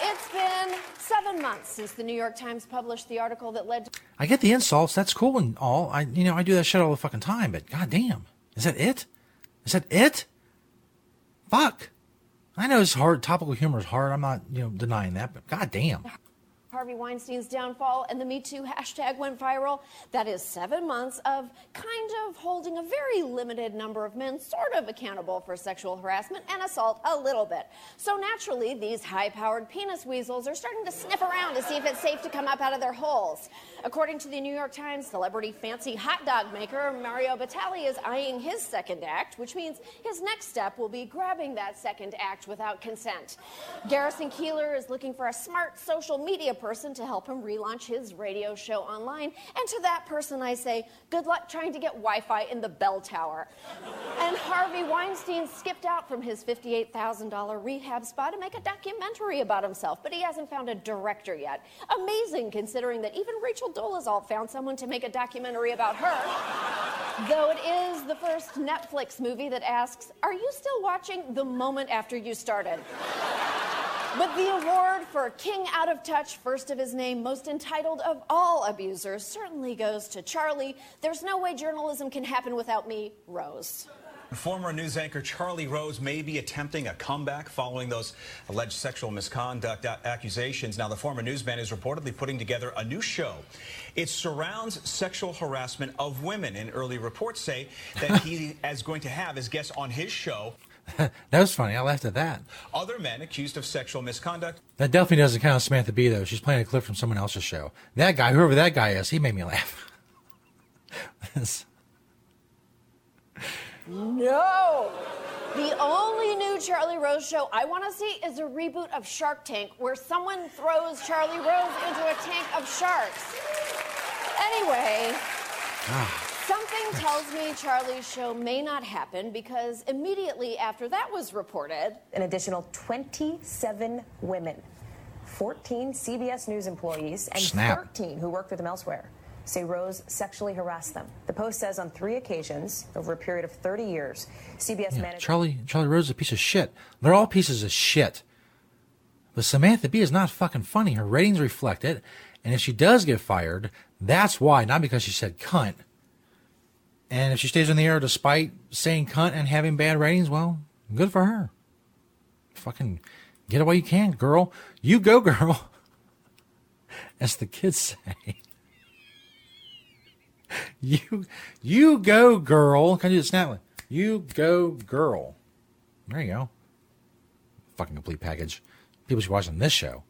It's been seven months since the New York Times published the article that led to. I get the insults. That's cool and all. I you know I do that shit all the fucking time. But goddamn, is that it? Is that it? Fuck. I know it's hard. Topical humor is hard. I'm not you know denying that. But goddamn. Harvey Weinstein's downfall and the Me Too hashtag went viral. That is seven months of kind of holding a very limited number of men sort of accountable for sexual harassment and assault a little bit. So naturally, these high powered penis weasels are starting to sniff around to see if it's safe to come up out of their holes. According to the New York Times, celebrity fancy hot dog maker Mario Batali is eyeing his second act, which means his next step will be grabbing that second act without consent. Garrison Keillor is looking for a smart social media person to help him relaunch his radio show online. And to that person, I say, good luck trying to get Wi Fi in the bell tower. And Harvey Weinstein skipped out from his $58,000 rehab spa to make a documentary about himself, but he hasn't found a director yet. Amazing considering that even Rachel Dolezal found someone to make a documentary about her. Though it is the first Netflix movie that asks, Are you still watching the moment after you started? But the award for King Out of Touch, first of his name, most entitled of all abusers, certainly goes to Charlie. There's no way journalism can happen without me, Rose. Former news anchor Charlie Rose may be attempting a comeback following those alleged sexual misconduct accusations. Now, the former newsman is reportedly putting together a new show. It surrounds sexual harassment of women, and early reports say that he is going to have as guests on his show that was funny. I laughed at that. other men accused of sexual misconduct. That definitely doesn't count as Samantha Bee though. She's playing a clip from someone else's show. That guy, whoever that guy is, he made me laugh. No! The only new Charlie Rose show I want to see is a reboot of Shark Tank where someone throws Charlie Rose into a tank of sharks. Anyway, ah. Something tells me Charlie's show may not happen because immediately after that was reported, An additional 27 women, 14 CBS News employees, and Snap. 13 who worked with him elsewhere say Rose sexually harassed them. The Post says on three occasions over a period of 30 years, CBS Yeah, managed. Charlie Charlie Rose is a piece of shit. They're all pieces of shit. But Samantha Bee is not fucking funny. Her ratings reflect it. And if she does get fired, that's why, not because she said cunt. And if she stays in the air despite saying cunt and having bad ratings, well, good for her. Fucking get while you can, girl. You go, girl. As the kids say. You you go, girl. Can I do the snap? one? You go, girl. There you go. Fucking complete package. People should be watching this show.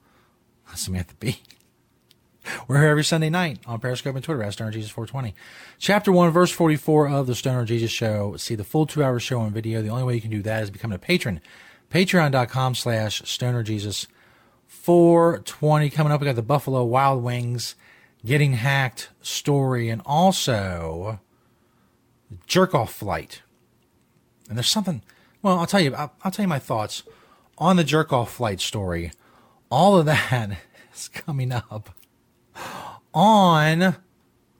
Samantha Bee. We're here every Sunday night on Periscope and Twitter at Stoner Jesus 420. Chapter 1, verse 44 of the Stoner Jesus Show. See the full two hour show on video. The only way you can do that is becoming a patron. Patreon.com slash Stoner Jesus 420 coming up. We got the Buffalo Wild Wings getting hacked story and also jerk off flight. And there's something, well, I'll tell you, I'll, I'll tell you my thoughts on the jerk off flight story. All of that is coming up on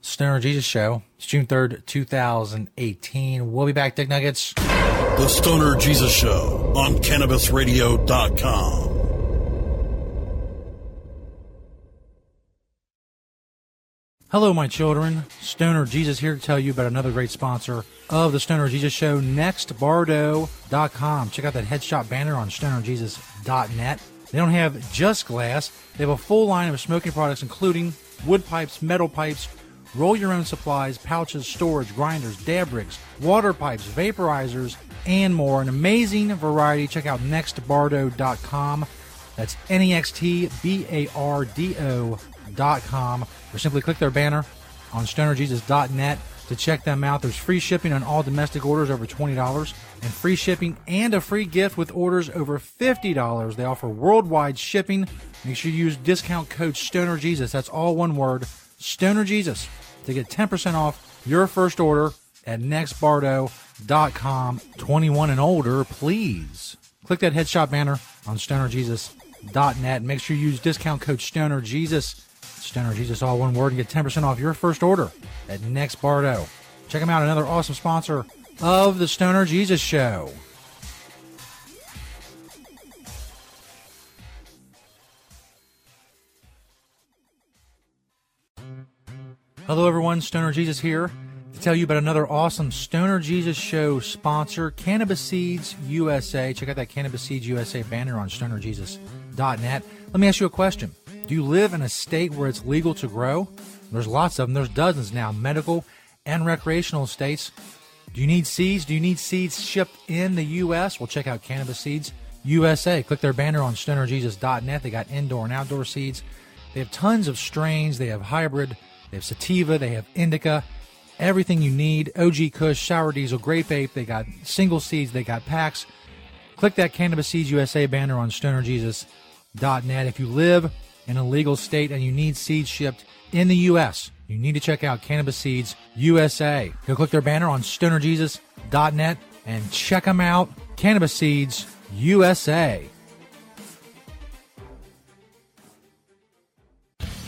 Stoner Jesus Show. It's June 3rd, 2018. We'll be back, Dick Nuggets. The Stoner Jesus Show on CannabisRadio.com. Hello, my children. Stoner Jesus here to tell you about another great sponsor of the Stoner Jesus Show, NextBardo.com. Check out that headshot banner on StonerJesus.net. They don't have just glass, they have a full line of smoking products, including wood pipes, metal pipes, roll your own supplies, pouches, storage, grinders, dab rigs, water pipes, vaporizers, and more. An amazing variety. Check out nextbardo.com. That's N E X T B A R D O.com. Or simply click their banner on stonerjesus.net to check them out. There's free shipping on all domestic orders over $20 and free shipping and a free gift with orders over $50. They offer worldwide shipping. Make sure you use discount code STONERJesus. That's all one word, STONERJesus, to get 10% off your first order at nextbardo.com. 21 and older, please. Click that headshot banner on stonerjesus.net. Make sure you use discount code STONERJesus. Stoner Jesus, all one word, and get 10% off your first order at Next Bardo. Check them out, another awesome sponsor of the Stoner Jesus Show. Hello, everyone. Stoner Jesus here to tell you about another awesome Stoner Jesus Show sponsor, Cannabis Seeds USA. Check out that Cannabis Seeds USA banner on stonerjesus.net. Let me ask you a question. Do you live in a state where it's legal to grow? There's lots of them. There's dozens now, medical and recreational states. Do you need seeds? Do you need seeds shipped in the U.S.? Well, check out Cannabis Seeds USA. Click their banner on stonerjesus.net. They got indoor and outdoor seeds. They have tons of strains. They have hybrid. They have sativa. They have indica. Everything you need. OG Kush, Sour Diesel, Grape Ape. They got single seeds. They got packs. Click that Cannabis Seeds USA banner on stonerjesus.net. If you live in a legal state and you need seeds shipped in the U.S., you need to check out Cannabis Seeds USA. Go click their banner on stonerjesus.net and check them out. Cannabis Seeds USA.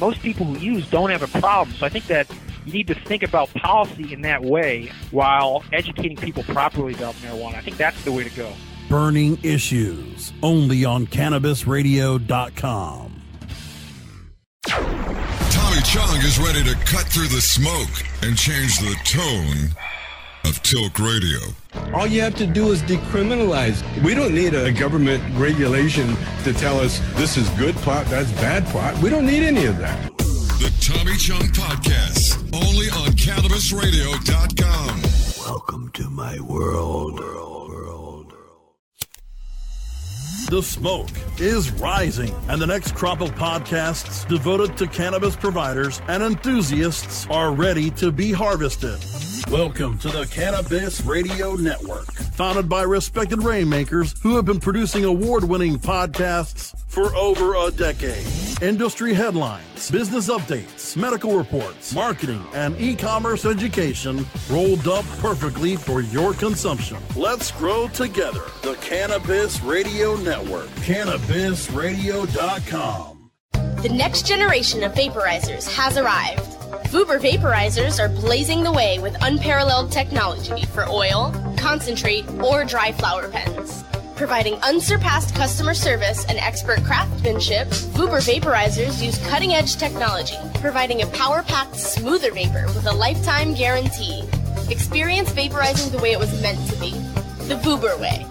most people who use don't have a problem. So I think that you need to think about policy in that way while educating people properly about marijuana. I think that's the way to go. Burning Issues, only on CannabisRadio.com. Tommy Chong is ready to cut through the smoke and change the tone of Tilk Radio. All you have to do is decriminalize. We don't need a government regulation to tell us this is good pot, that's bad pot. We don't need any of that. The Tommy Chong Podcast, only on CannabisRadio.com. Welcome to my world. The smoke is rising, and the next crop of podcasts devoted to cannabis providers and enthusiasts are ready to be harvested. Welcome to the Cannabis Radio Network, founded by respected rainmakers who have been producing award winning podcasts for over a decade. Industry headlines, business updates, medical reports, marketing, and e commerce education rolled up perfectly for your consumption. Let's grow together. The Cannabis Radio Network, cannabisradio.com. The next generation of vaporizers has arrived. Vuber vaporizers are blazing the way with unparalleled technology for oil, concentrate, or dry flower pens. Providing unsurpassed customer service and expert craftsmanship, Vuber vaporizers use cutting edge technology, providing a power packed, smoother vapor with a lifetime guarantee. Experience vaporizing the way it was meant to be the Vuber way.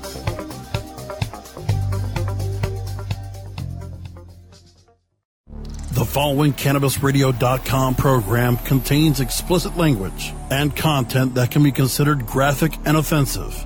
The following CannabisRadio.com program contains explicit language and content that can be considered graphic and offensive.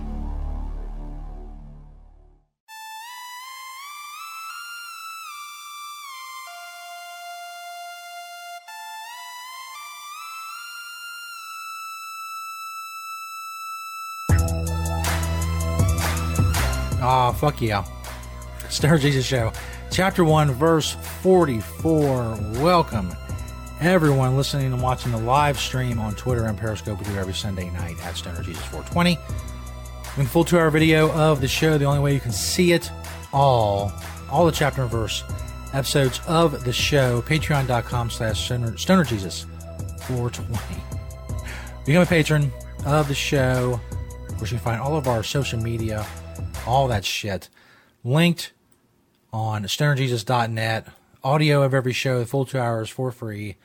Fuck yeah. Star Jesus Show, Chapter 1, Verse 44. Welcome, everyone listening and watching the live stream on Twitter and Periscope. We do every Sunday night at Stoner Jesus 420. In full two hour video of the show, the only way you can see it all, all the chapter and verse episodes of the show, patreon.com slash stoner Jesus 420. Become a patron of the show. Of course, you can find all of our social media all that shit linked on stonerjesus.net. Audio of every show, full two hours for free.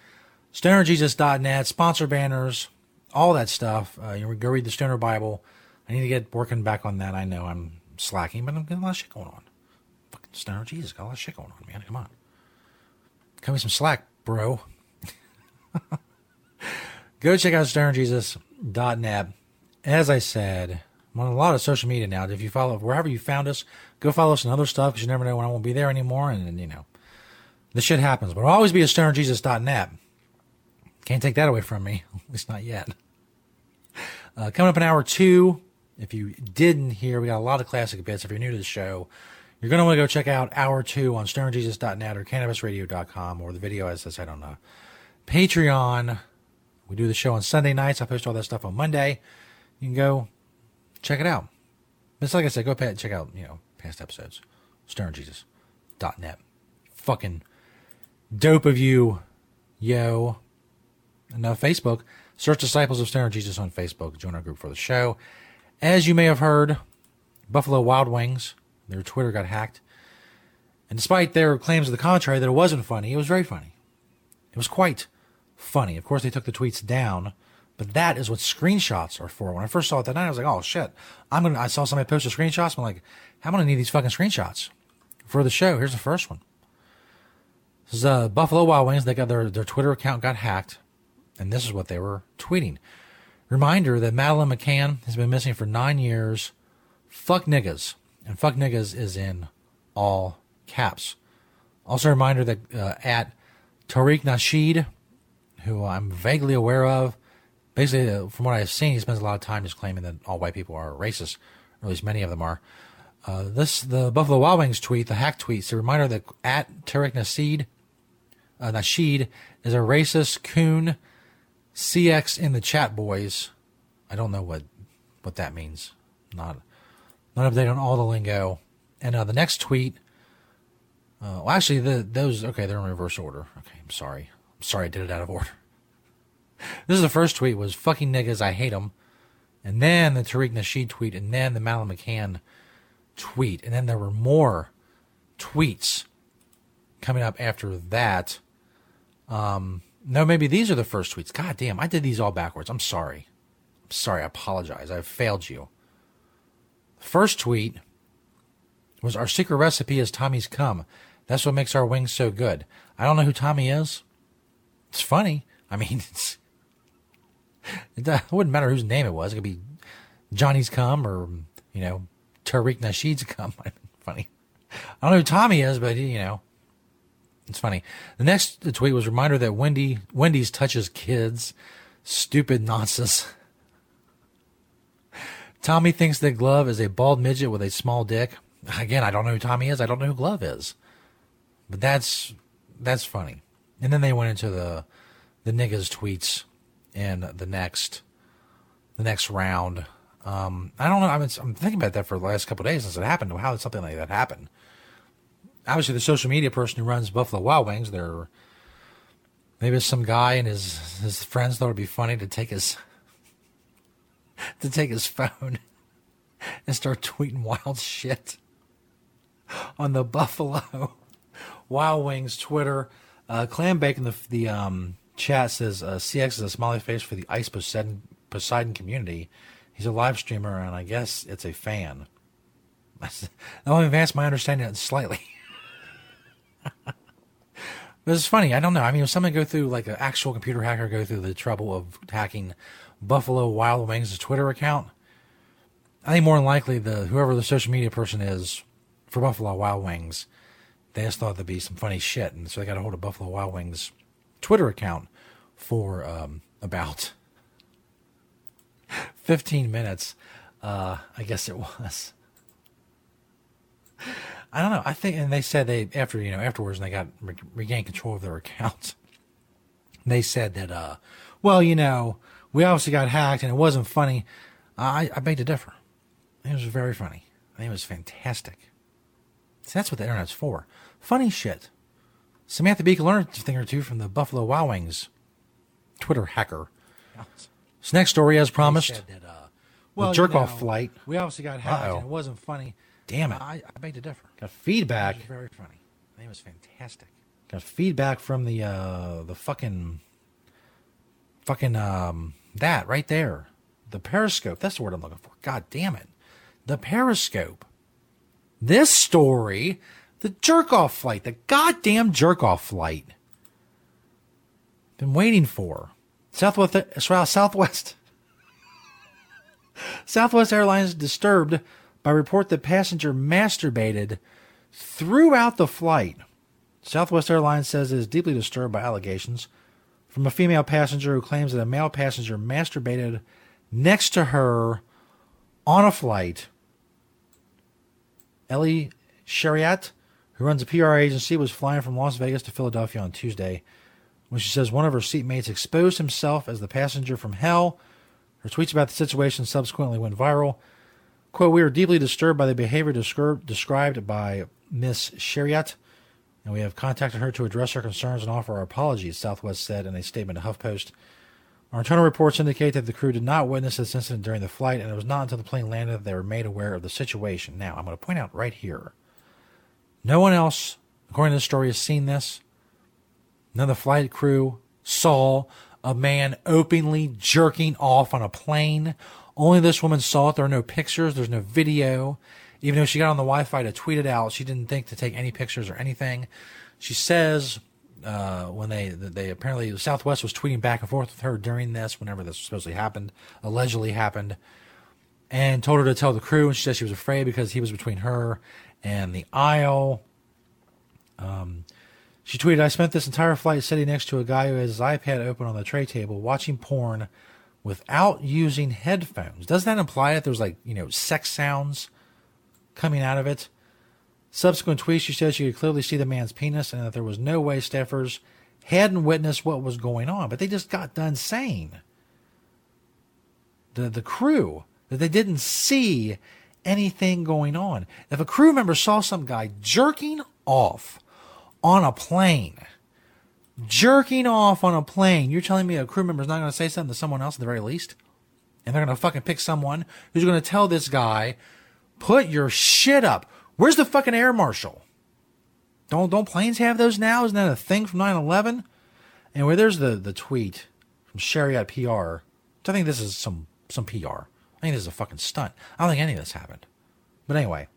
Stonerjesus.net, sponsor banners, all that stuff. Uh, you go read the Stoner Bible. I need to get working back on that. I know I'm slacking, but I'm getting a lot of shit going on. Fucking Stoner Jesus got a lot of shit going on, man. Come on. Cut me some slack, bro. go check out stonerjesus.net. As I said, I'm on a lot of social media now. If you follow wherever you found us, go follow us on other stuff because you never know when I won't be there anymore. And, and you know, this shit happens. But I'll always be at stonerjesus.net. Can't take that away from me, at least not yet. Uh, coming up in hour two, if you didn't hear, we got a lot of classic bits. If you're new to the show, you're going to want to go check out hour two on stonerjesus.net or cannabisradio.com or the video, as I said, on uh, Patreon. We do the show on Sunday nights. I post all that stuff on Monday. You can go check it out. It's like I said, go pay, check out, you know, past episodes. StonerJesus.net. Fucking dope of you, yo. Now Facebook. Search Disciples of Stoner Jesus on Facebook. Join our group for the show. As you may have heard, Buffalo Wild Wings, their Twitter got hacked. And despite their claims to the contrary that it wasn't funny, it was very funny. It was quite funny. Of course, they took the tweets down but that is what screenshots are for. When I first saw it that night, I was like, "Oh shit!" I'm gonna. I saw somebody post the screenshots. I'm like, "I'm I gonna need these fucking screenshots for the show." Here's the first one. This is uh, Buffalo Wild Wings. They got their their Twitter account got hacked, and this is what they were tweeting. Reminder that Madeleine McCann has been missing for nine years. Fuck niggas, and fuck niggas is in all caps. Also, a reminder that uh, at Tariq Nasheed, who I'm vaguely aware of, basically, uh, from what I've seen, he spends a lot of time just claiming that all white people are racist, or at least many of them are. Uh, this the Buffalo Wild Wings tweet, the hack tweet, is a reminder that at Tariq Nasheed, uh, Nasheed is a racist coon. CX in the chat, boys. I don't know what what that means. Not not update on all the lingo. And uh, the next tweet. Uh, well, actually, the those okay, they're in reverse order. Okay, I'm sorry. I'm sorry, I did it out of order. This is the first tweet was fucking niggas, I hate them. And then the Tariq Nasheed tweet, and then the Malin McCann tweet. And then there were more tweets coming up after that. Um, no, maybe these are the first tweets. God damn, I did these all backwards. I'm sorry. I'm sorry. I apologize. I've failed you. First tweet was Our secret recipe is Tommy's cum. That's what makes our wings so good. I don't know who Tommy is. It's funny. I mean, it's it wouldn't matter whose name it was. It could be Johnny's cum or, you know, Tariq Nasheed's cum. funny. I don't know who Tommy is, but, you know, it's funny. The next tweet was a reminder that Wendy Wendy's touches kids. Stupid nonsense. Tommy thinks that Glove is a bald midget with a small dick. Again, I don't know who Tommy is. I don't know who Glove is. But that's that's funny. And then they went into the the niggas tweets in the next the next round. Um, I don't know. I'm, I'm thinking about that for the last couple days since it happened. How did something like that happen? Obviously, the social media person who runs Buffalo Wild Wings, there maybe some guy and his his friends thought it'd be funny to take his to take his phone and start tweeting wild shit on the Buffalo Wild Wings Twitter. Uh, Clam Bacon, the the um, Chat says uh, CX is a smiley face for the Ice Poseidon, Poseidon community. He's a live streamer, and I guess it's a fan. That only advanced my understanding slightly. this is funny. I don't know. I mean, if someone go through like an actual computer hacker go through the trouble of hacking Buffalo Wild Wings' Twitter account, I think more than likely the whoever the social media person is for Buffalo Wild Wings, they just thought there'd be some funny shit, and so they got a hold of Buffalo Wild Wings Twitter account for um, about 15 minutes. Uh, I guess it was. I don't know. I think, and they said they after you know afterwards, and they got re- regained control of their accounts. They said that, uh, well, you know, we obviously got hacked, and it wasn't funny. I, I beg to differ. It was very funny. I think it was fantastic. See, that's what the internet's for. Funny shit. Samantha Bee learned a thing or two from the Buffalo Wild Wings Twitter hacker. This next story, as promised, that, uh, the well, jerk you off know, flight. We obviously got hacked, Uh-oh. and it wasn't funny. Damn it. I, I beg to differ. Got feedback. Very funny. I think it was fantastic. Got feedback from the uh the fucking fucking um that right there. The periscope. That's the word I'm looking for. God damn it. The periscope. This story, the jerk off flight, the goddamn jerk off flight. Been waiting for. Southwest uh, Southwest Southwest Airlines disturbed by report that passenger masturbated throughout the flight. Southwest Airlines says it is deeply disturbed by allegations from a female passenger who claims that a male passenger masturbated next to her on a flight. Ellie Shariat, who runs a PR agency, was flying from Las Vegas to Philadelphia on Tuesday when she says one of her seatmates exposed himself as the passenger from hell. Her tweets about the situation subsequently went viral. Quote, we are deeply disturbed by the behavior descri- described by Miss Shariat, and we have contacted her to address her concerns and offer our apologies, Southwest said in a statement to HuffPost. Our internal reports indicate that the crew did not witness this incident during the flight, and it was not until the plane landed that they were made aware of the situation. Now, I'm going to point out right here no one else, according to the story, has seen this. None of the flight crew saw a man openly jerking off on a plane. Only this woman saw it. There are no pictures, there's no video. Even though she got on the Wi Fi to tweet it out, she didn't think to take any pictures or anything. She says uh, when they they apparently Southwest was tweeting back and forth with her during this, whenever this supposedly happened, allegedly happened, and told her to tell the crew. And she said she was afraid because he was between her and the aisle. Um, she tweeted, I spent this entire flight sitting next to a guy who has his iPad open on the tray table watching porn without using headphones. Doesn't that imply that there's like, you know, sex sounds coming out of it? Subsequent tweets, she said she could clearly see the man's penis and that there was no way staffers hadn't witnessed what was going on, but they just got done saying the the crew that they didn't see anything going on. If a crew member saw some guy jerking off on a plane, jerking off on a plane, you're telling me a crew member's not going to say something to someone else at the very least? And they're going to fucking pick someone who's going to tell this guy, put your shit up. Where's the fucking air marshal? Don't don't planes have those now? Isn't that a thing from 9/11? Anyway, there's the the tweet from Shariat PR. I think this is some some PR. I think this is a fucking stunt. I don't think any of this happened. But anyway,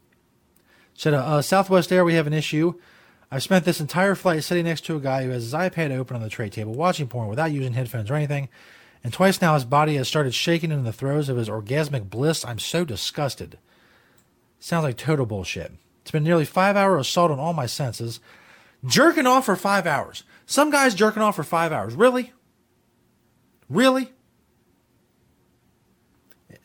said uh, uh, Southwest Air, we have an issue. I've spent this entire flight sitting next to a guy who has his iPad open on the tray table, watching porn without using headphones or anything. And twice now his body has started shaking in the throes of his orgasmic bliss. I'm so disgusted. Sounds like total bullshit. It's been nearly five hour assault on all my senses. Jerking off for five hours. Some guys jerking off for five hours. Really? Really?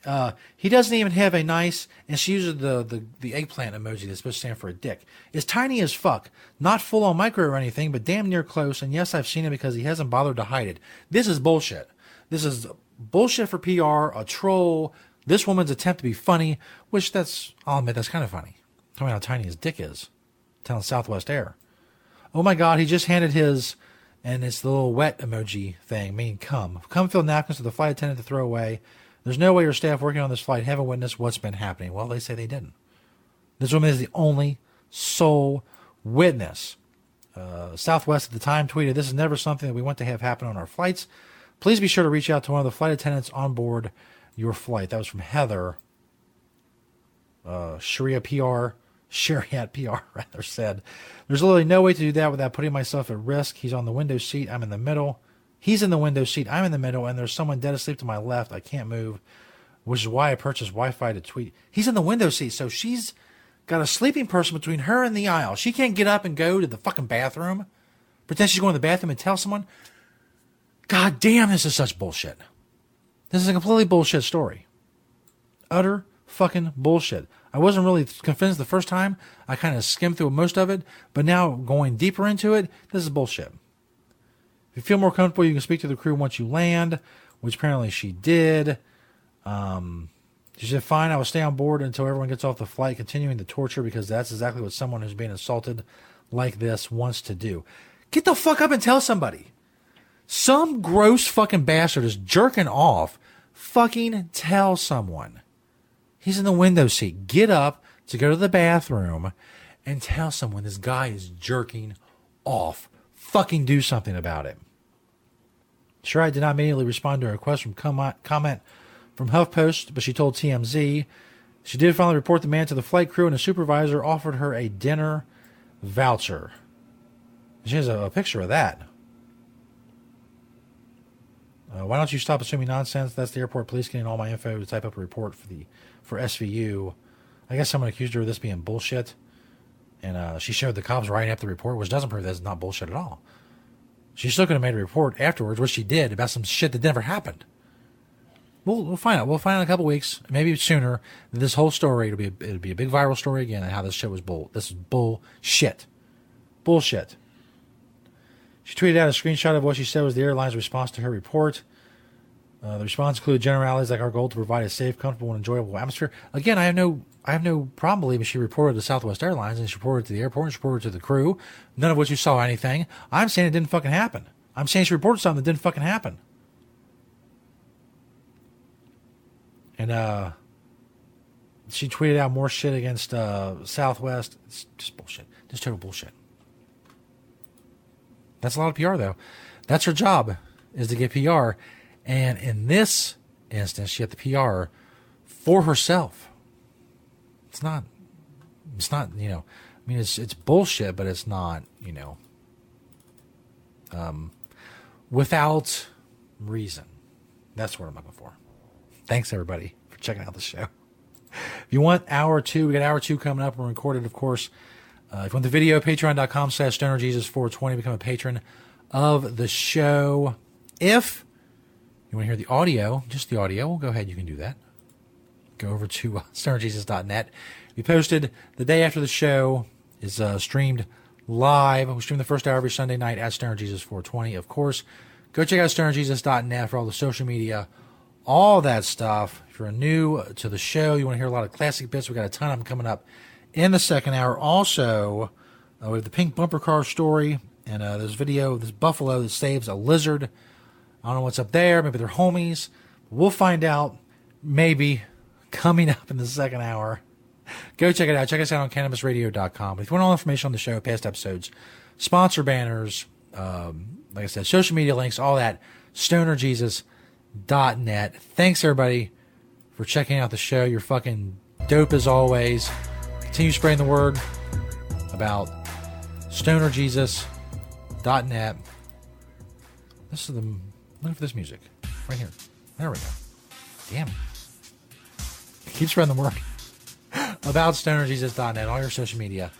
Uh, he doesn't even have a nice, and she uses the, the, the eggplant emoji that's supposed to stand for a dick. It's tiny as fuck. Not full on micro or anything, but damn near close. And yes, I've seen it because he hasn't bothered to hide it. This is bullshit. This is bullshit for PR, a troll. This woman's attempt to be funny, which that's, I'll admit, that's kind of funny. Tell me how tiny his dick is. Telling Southwest Air. Oh my God, he just handed his, and it's the little wet emoji thing, meaning come. Come fill napkins to the flight attendant to throw away. There's no way your staff working on this flight haven't witnessed what's been happening. Well, they say they didn't. This woman is the only sole witness Uh, Southwest at the time tweeted, This is never something that we want to have happen on our flights. Please be sure to reach out to one of the flight attendants on board your flight. That was from Heather. Uh, Sharia PR, Shariat PR rather said, There's literally no way to do that without putting myself at risk. He's on the window seat. I'm in the middle. He's in the window seat. I'm in the middle, and there's someone dead asleep to my left. I can't move, which is why I purchased Wi Fi to tweet. He's in the window seat, so she's got a sleeping person between her and the aisle. She can't get up and go to the fucking bathroom, pretend she's going to the bathroom and tell someone. God damn, this is such bullshit. This is a completely bullshit story. Utter fucking bullshit. I wasn't really convinced the first time. I kind of skimmed through most of it, but now going deeper into it, this is bullshit. If you feel more comfortable, you can speak to the crew once you land, which apparently she did. Um, she said, Fine, I will stay on board until everyone gets off the flight, continuing the torture because that's exactly what someone who's being assaulted like this wants to do. Get the fuck up and tell somebody. Some gross fucking bastard is jerking off. Fucking tell someone. He's in the window seat. Get up to go to the bathroom and tell someone this guy is jerking off. Fucking do something about it. Shariat did not immediately respond to a request from comment, comment from HuffPost, but she told TMZ she did finally report the man to the flight crew, and a supervisor offered her a dinner voucher. She has a, a picture of that. Uh, why don't you stop assuming nonsense? That's the airport police getting all my info to type up a report for the for SVU. I guess someone accused her of this being bullshit, and uh, she showed the cops writing up the report, which doesn't prove that it's not bullshit at all. She still could have made a report afterwards, which she did, about some shit that never happened. We'll, we'll find out. We'll find out in a couple weeks, maybe sooner. This whole story it'll be a, it'll be a big viral story again, and how this shit was bull. This is bullshit, bullshit. She tweeted out a screenshot of what she said was the airline's response to her report. Uh, the response included generalities like our goal to provide a safe, comfortable, and enjoyable atmosphere. Again, I have no, I have no problem believing she reported to Southwest Airlines and she reported to the airport and she reported to the crew. None of which you saw anything. I'm saying it didn't fucking happen. I'm saying she reported something that didn't fucking happen. And uh, she tweeted out more shit against uh, Southwest. It's just bullshit. Just total bullshit. That's a lot of PR though. That's her job is to get PR. And in this instance, she had the PR for herself. It's not, it's not, you know, I mean, it's, it's bullshit, but it's not, you know, um, without reason. That's what I'm looking for. Thanks everybody for checking out the show. If you want hour two, we got hour two coming up. We're recorded, of course. Uh, if you want the video, patreon.com slash stonerjesus420. Become a patron of the show. If you want to hear the audio, just the audio, well, go ahead. You can do that. Go over to uh, stonerjesus.net. We posted the day after the show is uh, streamed live. We stream the first hour every Sunday night at stonerjesus420. Of course, go check out stonerjesus.net for all the social media, all that stuff. If you're new to the show, you want to hear a lot of classic bits, we got a ton of them coming up in the second hour. Also, uh, we have the pink bumper car story and uh, this video, this buffalo that saves a lizard. I don't know what's up there. Maybe they're homies. We'll find out maybe coming up in the second hour. Go check it out. Check us out on cannabisradio.com. If you want all information on the show, past episodes, sponsor banners, um, like I said, social media links, all that, stonerjesus.net. Thanks, everybody, for checking out the show. You're fucking dope as always. Continue spreading the word about stonerjesus.net. This is the look for this music right here. There we go. Damn. Keep spreading the word about stonerjesus.net, all your social media,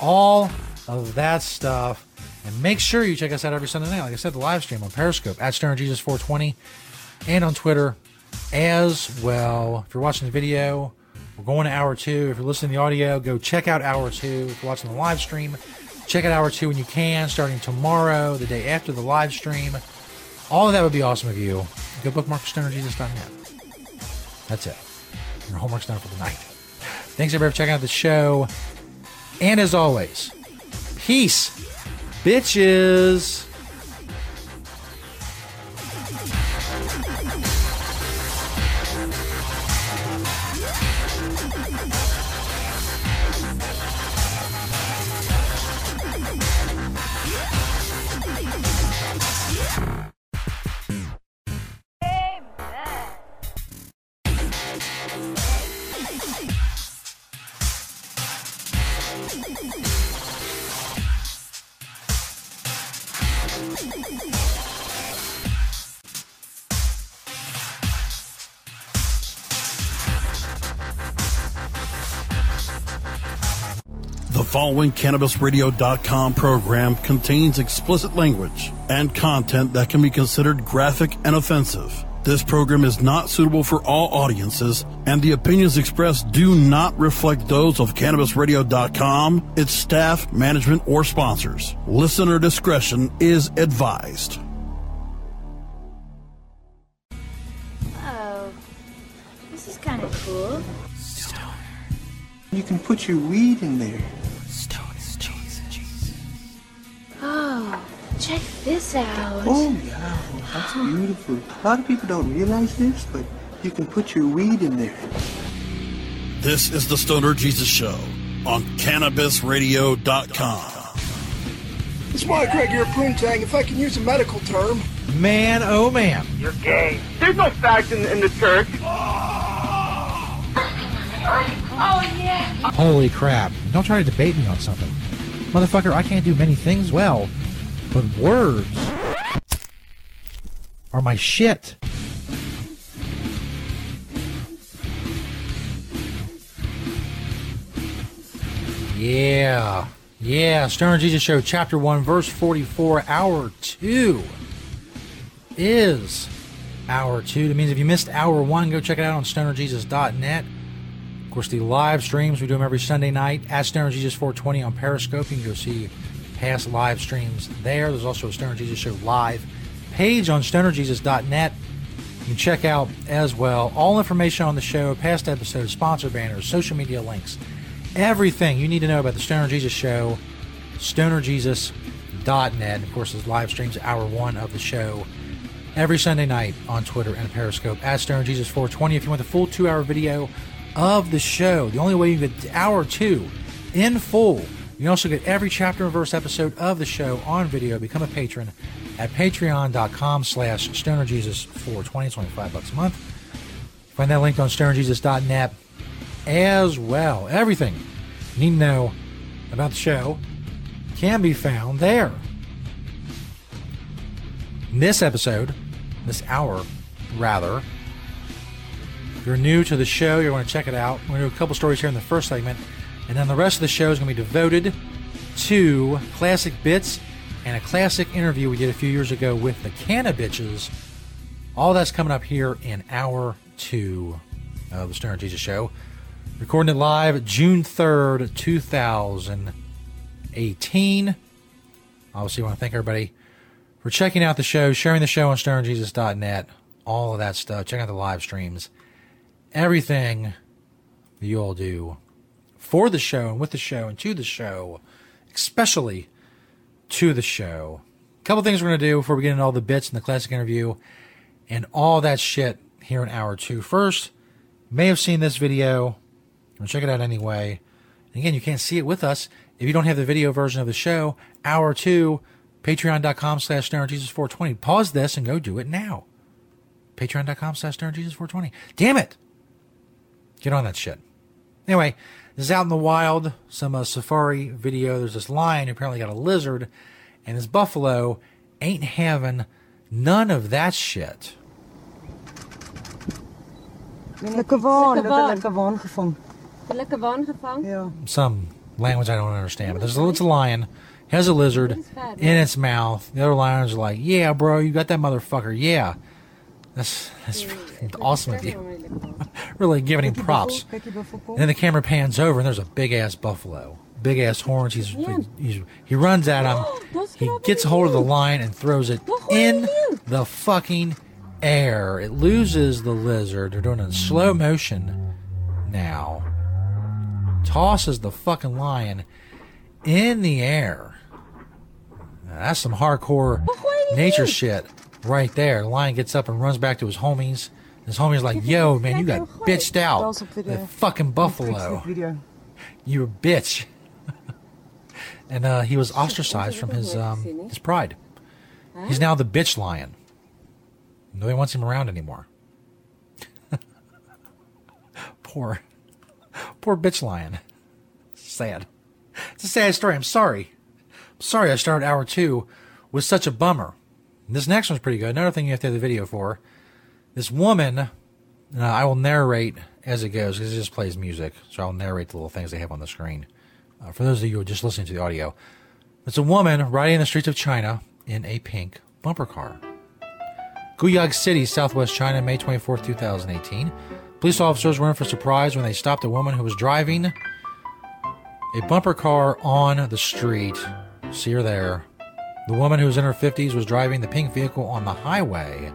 all of that stuff. And make sure you check us out every Sunday night. Like I said, the live stream on Periscope at stonerjesus420 and on Twitter as well. If you're watching the video, we're going to hour two. If you're listening to the audio, go check out hour two. If you're watching the live stream, check out hour two when you can, starting tomorrow, the day after the live stream. All of that would be awesome of you. Go bookmark stonerjesus.net. That's it. Your homework's done for the night. Thanks everybody for checking out the show. And as always, peace, bitches. Following CannabisRadio.com program contains explicit language and content that can be considered graphic and offensive. This program is not suitable for all audiences, and the opinions expressed do not reflect those of CannabisRadio.com, its staff, management, or sponsors. Listener discretion is advised. Oh, this is kind of cool. You can put your weed in there. Oh, check this out. Oh, yeah, that's beautiful. A lot of people don't realize this, but you can put your weed in there. This is the Stoner Jesus Show on CannabisRadio.com. It's Mike Craig here, Poontang. If I can use a medical term. Man, oh man. You're gay. There's no fact in, in the church. Oh, yeah. Holy crap. Don't try to debate me on something. Motherfucker, I can't do many things well, but words are my shit. Yeah. Yeah. Stoner Jesus Show, Chapter 1, Verse 44, Hour 2 is Hour 2. That means if you missed Hour 1, go check it out on stonerjesus.net. Course, the live streams, we do them every Sunday night at Stoner Jesus 420 on Periscope. You can go see past live streams there. There's also a Stoner Jesus Show live page on stonerjesus.net. You can check out as well all information on the show, past episodes, sponsor banners, social media links, everything you need to know about the Stoner Jesus Show, stonerjesus.net. Of course, there's live streams, hour one of the show every Sunday night on Twitter and Periscope at Stoner Jesus 420. If you want the full two hour video of the show, the only way you get hour two in full, you can also get every chapter and verse episode of the show on video. Become a patron at patreon.com slash stonerjesus420. It's 25 bucks a month. Find that link on stonerjesus.net as well. Everything you need to know about the show can be found there. In this episode, this hour, rather, you're new to the show, you're going to check it out. We're going to do a couple stories here in the first segment, and then the rest of the show is going to be devoted to classic bits and a classic interview we did a few years ago with the Cannabitches. All that's coming up here in hour two of the Stoner Jesus Show. Recording it live June 3rd, 2018. Obviously, I want to thank everybody for checking out the show, sharing the show on stonerjesus.net, all of that stuff. Check out the live streams. Everything you all do for the show and with the show and to the show, especially to the show. A couple things we're going to do before we get into all the bits and the classic interview and all that shit here in hour two. First, may have seen this video. Or check it out anyway. And again, you can't see it with us if you don't have the video version of the show. Hour two, patreon.com slash stonerjesus420. Pause this and go do it now. Patreon.com slash stonerjesus420. Damn it! Get on that shit. Anyway, this is out in the wild, some uh, safari video. There's this lion who apparently got a lizard, and this buffalo ain't having none of that shit. Lekker waan, dat het lekker waan gevang. Lekker waan gevangen? Ja. Some language I don't understand, but there's a, it's a lion, has a lizard in its mouth. The other lions are like, "Yeah, bro, you got that motherfucker. Yeah, that's that's awesome of you. really giving him props." And then the camera pans over, and there's a big ass buffalo, big ass horns. He's, he's he runs at him. He gets a hold of the lion and throws it in the fucking air. It loses the lizard. They're doing it in slow motion now. Tosses the fucking lion in the air. Now, that's some hardcore nature shit right there. The lion gets up and runs back to his homies. His homies like, "Yo, man, you got bitched out. The fucking buffalo. You a bitch." and uh, he was ostracized from his um, his pride. He's now the bitch lion. Nobody wants him around anymore. poor, poor bitch lion. Sad. It's a sad story. I'm sorry. I'm sorry I started hour two with such a bummer. This next one's pretty good. Another thing you have to have the video for. This woman, uh, I will narrate as it goes because it just plays music. So I'll narrate the little things they have on the screen. Uh, for those of you who are just listening to the audio, it's a woman riding in the streets of China in a pink bumper car. Guiyang City, southwest China, May 24, 2018. Police officers were in for surprise when they stopped a woman who was driving a bumper car on the street. See her there. The woman who was in her 50s was driving the pink vehicle on the highway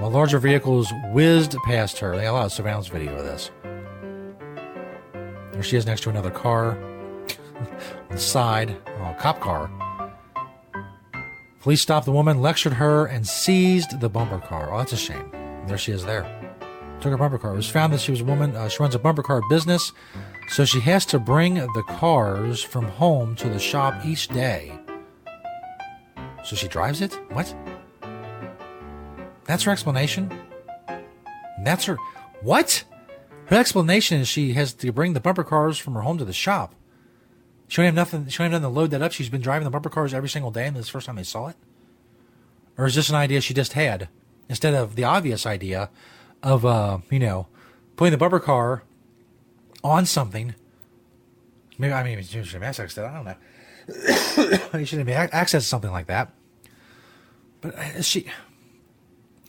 while larger vehicles whizzed past her. They got a lot of surveillance video of this. There she is next to another car on the side, a cop car. Police stopped the woman, lectured her, and seized the bumper car. Oh, that's a shame. There she is there. Took her bumper car. It was found that she was a woman. Uh, she runs a bumper car business, so she has to bring the cars from home to the shop each day. So she drives it? What? That's her explanation? That's her. What? Her explanation is she has to bring the bumper cars from her home to the shop. She don't have nothing. She don't have nothing to load that up. She's been driving the bumper cars every single day, and this is the first time they saw it. Or is this an idea she just had instead of the obvious idea of, uh, you know, putting the bumper car on something? Maybe I mean she should have access to. I don't know. you shouldn't have access to something like that. But uh, she,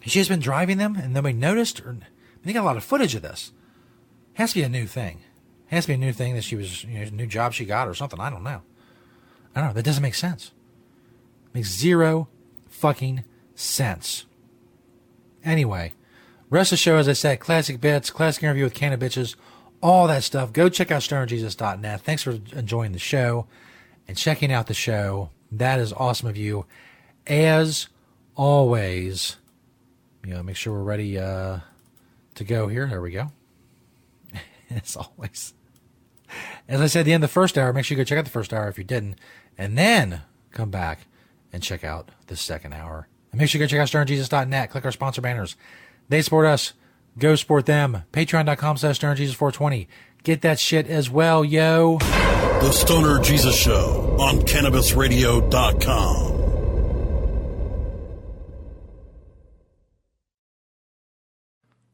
she has been driving them, and nobody noticed. Or they got a lot of footage of this. Has to be a new thing. Has to be a new thing that she was, you know, a new job she got or something. I don't know. I don't know. That doesn't make sense. makes zero fucking sense. Anyway, rest of the show, as I said, classic bits, classic interview with Canna Bitches, all that stuff. Go check out stonerjesus.net. Thanks for enjoying the show and checking out the show. That is awesome of you. As always, you know, make sure we're ready uh, to go here. There we go. As always. As I said at the end of the first hour, make sure you go check out the first hour if you didn't, and then come back and check out the second hour. And make sure you go check out stonerjesus.net. Click our sponsor banners. They support us. Go support them. Patreon.com slash stonerjesus420. Get that shit as well, yo. The Stoner Jesus Show on CannabisRadio.com.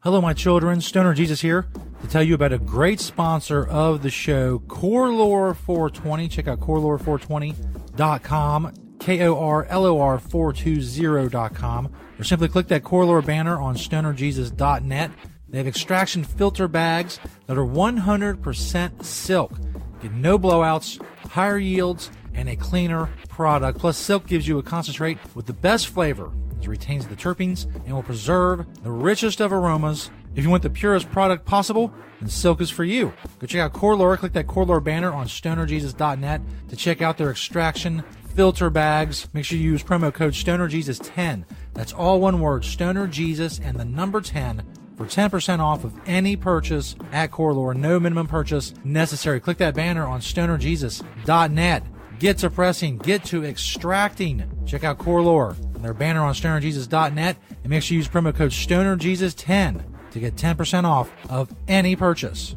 Hello, my children. Stoner Jesus here to tell you about a great sponsor of the show, KorLor 420. Check out KorLor420.com, K O R L O R 420.com, or simply click that KorLor banner on stonerjesus.net. They have extraction filter bags that are 100% silk. Get no blowouts, higher yields, and a cleaner product. Plus, silk gives you a concentrate with the best flavor. It retains the terpenes and will preserve the richest of aromas. If you want the purest product possible, then Silk is for you. Go check out KorLor. Click that KorLor banner on stonerjesus.net to check out their extraction filter bags. Make sure you use promo code StonerJesus10. That's all one word, StonerJesus and the number 10 for 10% off of any purchase at KorLor. No minimum purchase necessary. Click that banner on stonerjesus.net. Get to pressing, get to extracting. Check out KorLor and their banner on stonerjesus.net and make sure you use promo code StonerJesus10 to get 10% off of any purchase.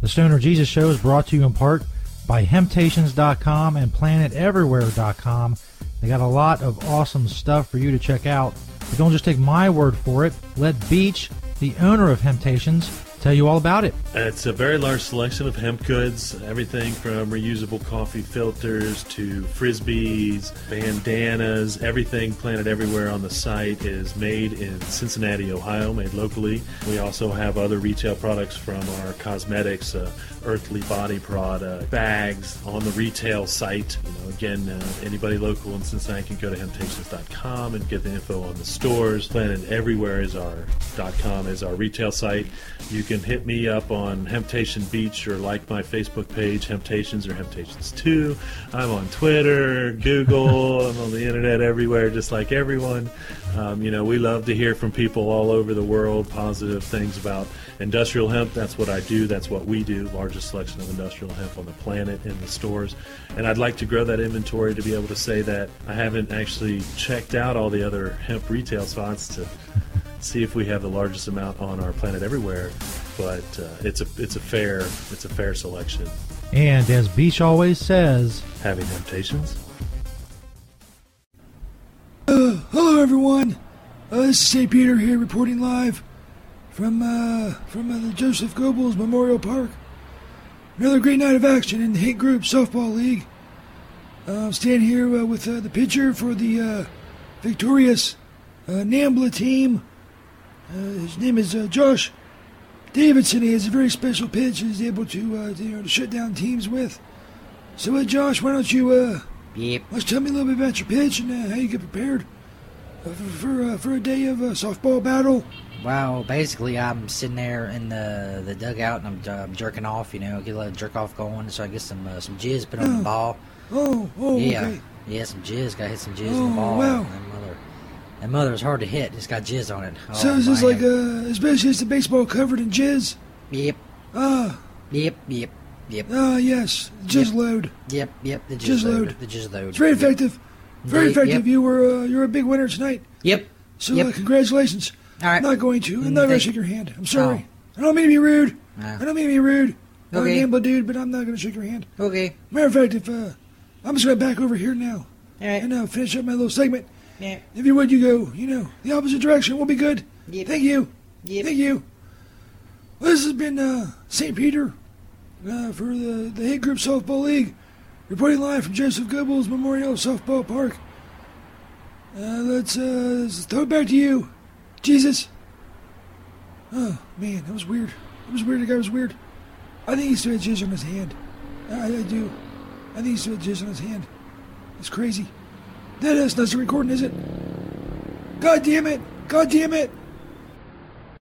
The Stoner Jesus Show is brought to you in part by Hemptations.com and PlantedEverywhere.com. They got a lot of awesome stuff for you to check out. But don't just take my word for it. Let Beach, the owner of Hemptations, tell you all about it. It's a very large selection of hemp goods, everything from reusable coffee filters to frisbees, bandanas, everything planted everywhere on the site is made in Cincinnati, Ohio, made locally. We also have other retail products from our cosmetics, uh, earthly body product, bags on the retail site. You know, again, uh, anybody local in Cincinnati can go to hemptations.com and get the info on the stores. Planted Everywhere is our .com is our retail site. You can hit me up on Hemptation Beach or like my Facebook page, Hemptations or Hemptations 2. I'm on Twitter, Google, I'm on the internet everywhere, just like everyone. Um, you know, we love to hear from people all over the world, positive things about industrial hemp. That's what I do. That's what we do. Largest selection of industrial hemp on the planet in the stores. And I'd like to grow that inventory to be able to say that I haven't actually checked out all the other hemp retail spots to see if we have the largest amount on our planted everywhere. But uh, it's a it's a fair it's a fair selection. And as Beach always says, having temptations. Uh, hello, everyone. Uh, this is St. Peter here, reporting live from uh, from uh, the Joseph Goebbels Memorial Park Another great night of action in the Hate Group Softball League. Uh, I'm standing here uh, with the pitcher for the victorious Nambla team. His name is Josh Davidson. He has a very special pitch he's able to, to, you know, to shut down teams with. So, Josh, why don't you Yep. let's tell me a little bit about your pitch and uh, how you get prepared for for, uh, for a day of uh, softball battle. Well, basically, I'm sitting there in the the dugout and I'm, uh, jerking off. You know, get a little jerk off going, so I get some uh, some jizz put on the ball. Oh, oh, yeah, okay. yeah, some jizz. Got hit some jizz Oh, on the ball. wow. That mother, that mother is hard to hit. It's got jizz on it. Oh, so is this like uh, especially is the baseball covered in jizz? Yep. Ah, Yep, yep, yep. ah, yes, jizz Yep. load. Yep, yep. The jizz, Jizz load. load. The jizz load. It's very Yep. effective. Very Indeed, effective. yep. You were uh, you're a big winner tonight. Yep. So Yep. uh, congratulations. All right. I'm not going to. I'm not going to shake your hand. I'm sorry. I don't mean to be rude. No. I don't mean to be rude. I'm a gambler dude, but I'm not going to shake your hand. Okay. Matter of fact, if uh, I'm just going back over here now All right. and uh, finish up my little segment. Yeah. If you would, you go. You know, the opposite direction. We'll be good. Thank you. Thank you. Well, this has been uh, St. Peter uh, for the the Hate Group Softball League, reporting live from Joseph Goebbels Memorial Softball Park. Uh, let's, uh, let's throw it back to you, Jesus. Oh man, that was weird. That was weird. The guy was weird. I think he still had jizz on his hand. I, I do. I think he still had jizz on his hand. It's crazy. That is a recording, is it? God damn it! God damn it!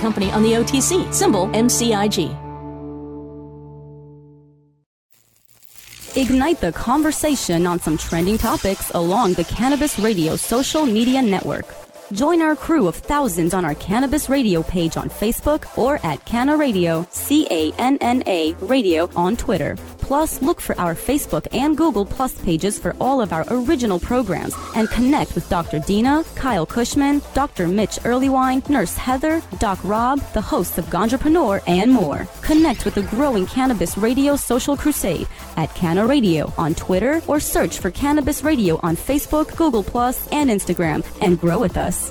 company on the OTC, symbol MCIG. Ignite the conversation on some trending topics along the Cannabis Radio social media network. Join our crew of thousands on our Cannabis Radio page on Facebook or at Canna Radio, C A N N A Radio on Twitter. Plus, look for our Facebook and Google Plus pages for all of our original programs and connect with Dr. Dina, Kyle Kushman, Dr. Mitch Earleywine, Nurse Heather, Doc Rob, the hosts of Ganjapreneur, and more. Connect with the growing Cannabis Radio social crusade at Canna Radio on Twitter or search for Cannabis Radio on Facebook, Google Plus, and Instagram and grow with us.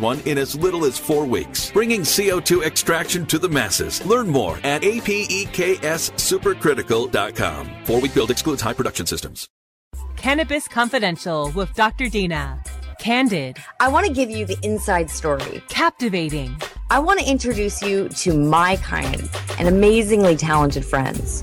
one in as little as four weeks, bringing CO2 extraction to the masses. Learn more at E apexsupercritical.com. Four-week build excludes high production systems. Cannabis Confidential with Dr. Dina. Candid. I want to give you the inside story. Captivating. I want to introduce you to my kind and amazingly talented friends.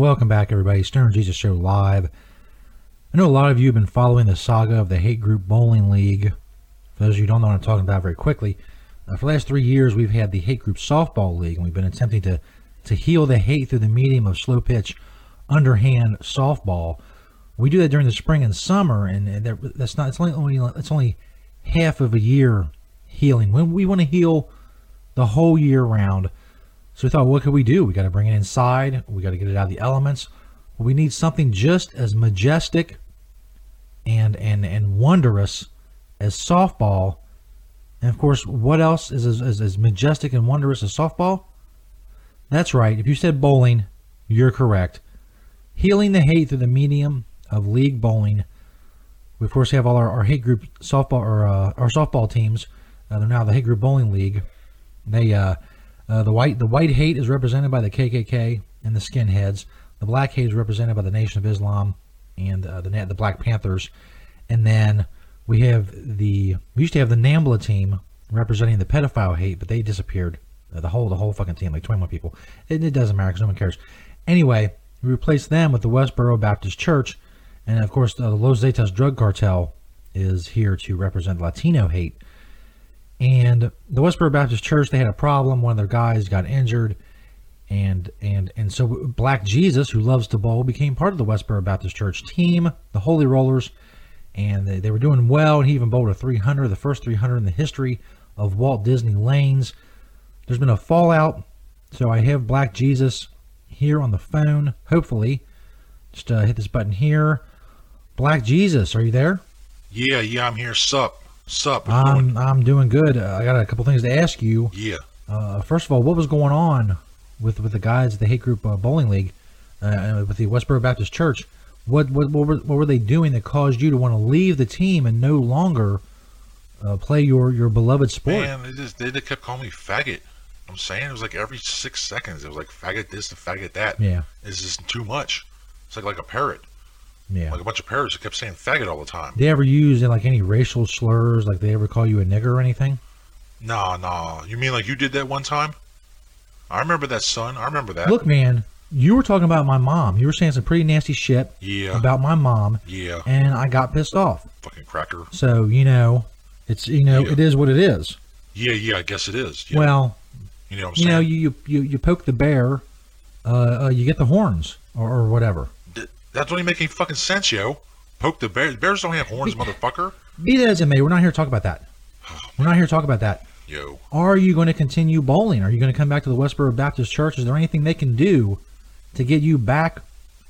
Welcome back, everybody. Stoner Jesus Show live. I know a lot of you have been following the saga of the Hate Group Bowling League. For those of you who don't know what I'm talking about very quickly, uh, for the last three years, we've had the Hate Group Softball League, and we've been attempting to, to heal the hate through the medium of slow pitch, underhand softball. We do that during the spring and summer, and, and there- that's not. It's only it's only half of a year healing. When we want to heal the whole year round. So we thought, what could we do? We got to bring it inside. We got to get it out of the elements. We need something just as majestic and and and wondrous as softball. And of course, what else is as, as, as majestic and wondrous as softball? That's right. If you said bowling, you're correct. Healing the hate through the medium of league bowling. We of course have all our, our hate group softball or uh, our softball teams. Uh, they're now the hate group bowling league. They uh, uh, the white the white hate is represented by the KKK and the skinheads. The black hate is represented by the Nation of Islam and uh, the the Black Panthers. And then we have the we used to have the NAMBLA team representing the pedophile hate, but they disappeared. Uh, the whole the whole fucking team, like 21 people. It, it doesn't matter because no one cares. Anyway, we replaced them with the Westboro Baptist Church, and of course uh, the Los Zetas drug cartel is here to represent Latino hate. And the Westboro Baptist Church, they had a problem. One of their guys got injured, and and and so Black Jesus, who loves to bowl, became part of the Westboro Baptist Church team, the Holy Rollers, and they, they were doing well. And he even bowled a 300, the first 300 in the history of Walt Disney lanes. There's been a fallout, so I have Black Jesus here on the phone. Hopefully, just uh, hit this button here. Black Jesus, are you there? Yeah, yeah, I'm here. Sup, sup. I'm I'm doing good. Uh, I got a couple things to ask you. Yeah. Uh, first of all, what was going on with with the guys at the Hate Group uh, Bowling League, uh, with the Westboro Baptist Church? What what what were, what were they doing that caused you to want to leave the team and no longer uh, play your your beloved sport? Man, they just they, they kept calling me faggot. I'm saying it was like every six seconds it was like faggot this and faggot that. Yeah. It's just too much. It's like like a parrot. Yeah. Like a bunch of parrots that kept saying faggot all the time. They ever use like any racial slurs? Like they ever call you a nigger or anything? Nah, nah. You mean like you did that one time? I remember that, son. I remember that. Look, man, you were talking about my mom. You were saying some pretty nasty shit Yeah. about my mom. Yeah. And I got pissed off. Fucking cracker. So you know, it's you know, it is what it is. Yeah, yeah. I guess it is. Yeah. Well, you know what I'm you know, you you you, poke the bear, uh, uh, you get the horns or, or whatever. That don't even make any fucking sense, yo. Poke the bear. Bears don't have horns, motherfucker. Be that as it may, we're not here to talk about that. We're not here to talk about that. Yo. Are you going to continue bowling? Are you going to come back to the Westboro Baptist Church? Is there anything they can do to get you back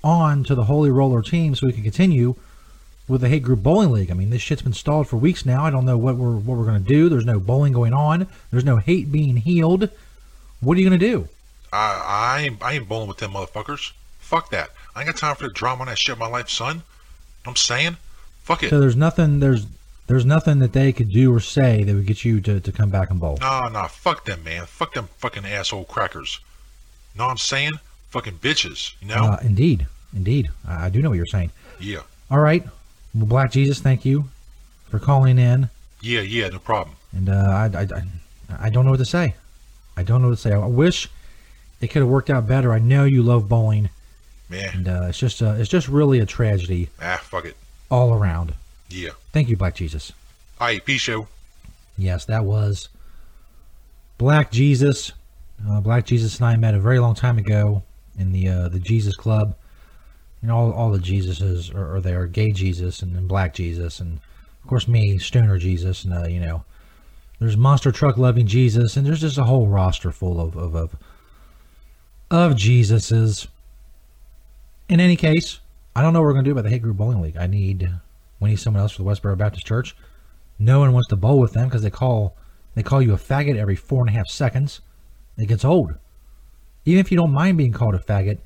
on to the Holy Roller team so we can continue with the Hate Group Bowling League? I mean, this shit's been stalled for weeks now. I don't know what we're what we're going to do. There's no bowling going on. There's no hate being healed. What are you going to do? I I ain't, I ain't bowling with them motherfuckers. Fuck that. I ain't got time for the drama on that shit in my life, son. I'm saying, fuck it. So there's nothing there's there's nothing that they could do or say that would get you to, to come back and bowl. Nah, nah, fuck them, man. Fuck them fucking asshole crackers. Know what I'm saying? Fucking bitches, you know? Uh, indeed, indeed, I, I do know what you're saying. yeah. All right, well, Black Jesus, thank you for calling in. Yeah, yeah, no problem. And uh, I, I, I, I don't know what to say. I don't know what to say. I wish it could have worked out better. I know you love bowling, Man. and uh, it's just uh, it's just really a tragedy Ah, fuck it. all around. Yeah. Thank you, Black Jesus. Alright, peace, yo. Yes, that was Black Jesus. Uh, Black Jesus and I met a very long time ago in the uh, the Jesus Club. You know, all, all the Jesuses are, are there. Gay Jesus and, then Black Jesus, and of course me, Stoner Jesus, and uh, you know, there's monster truck loving Jesus, and there's just a whole roster full of of of, of Jesuses. In any case, I don't know what we're gonna do about the Hate Group Bowling League. I need we need someone else for the Westboro Baptist Church. No one wants to bowl with them because they call they call you a faggot every four and a half seconds. It gets old. Even if you don't mind being called a faggot,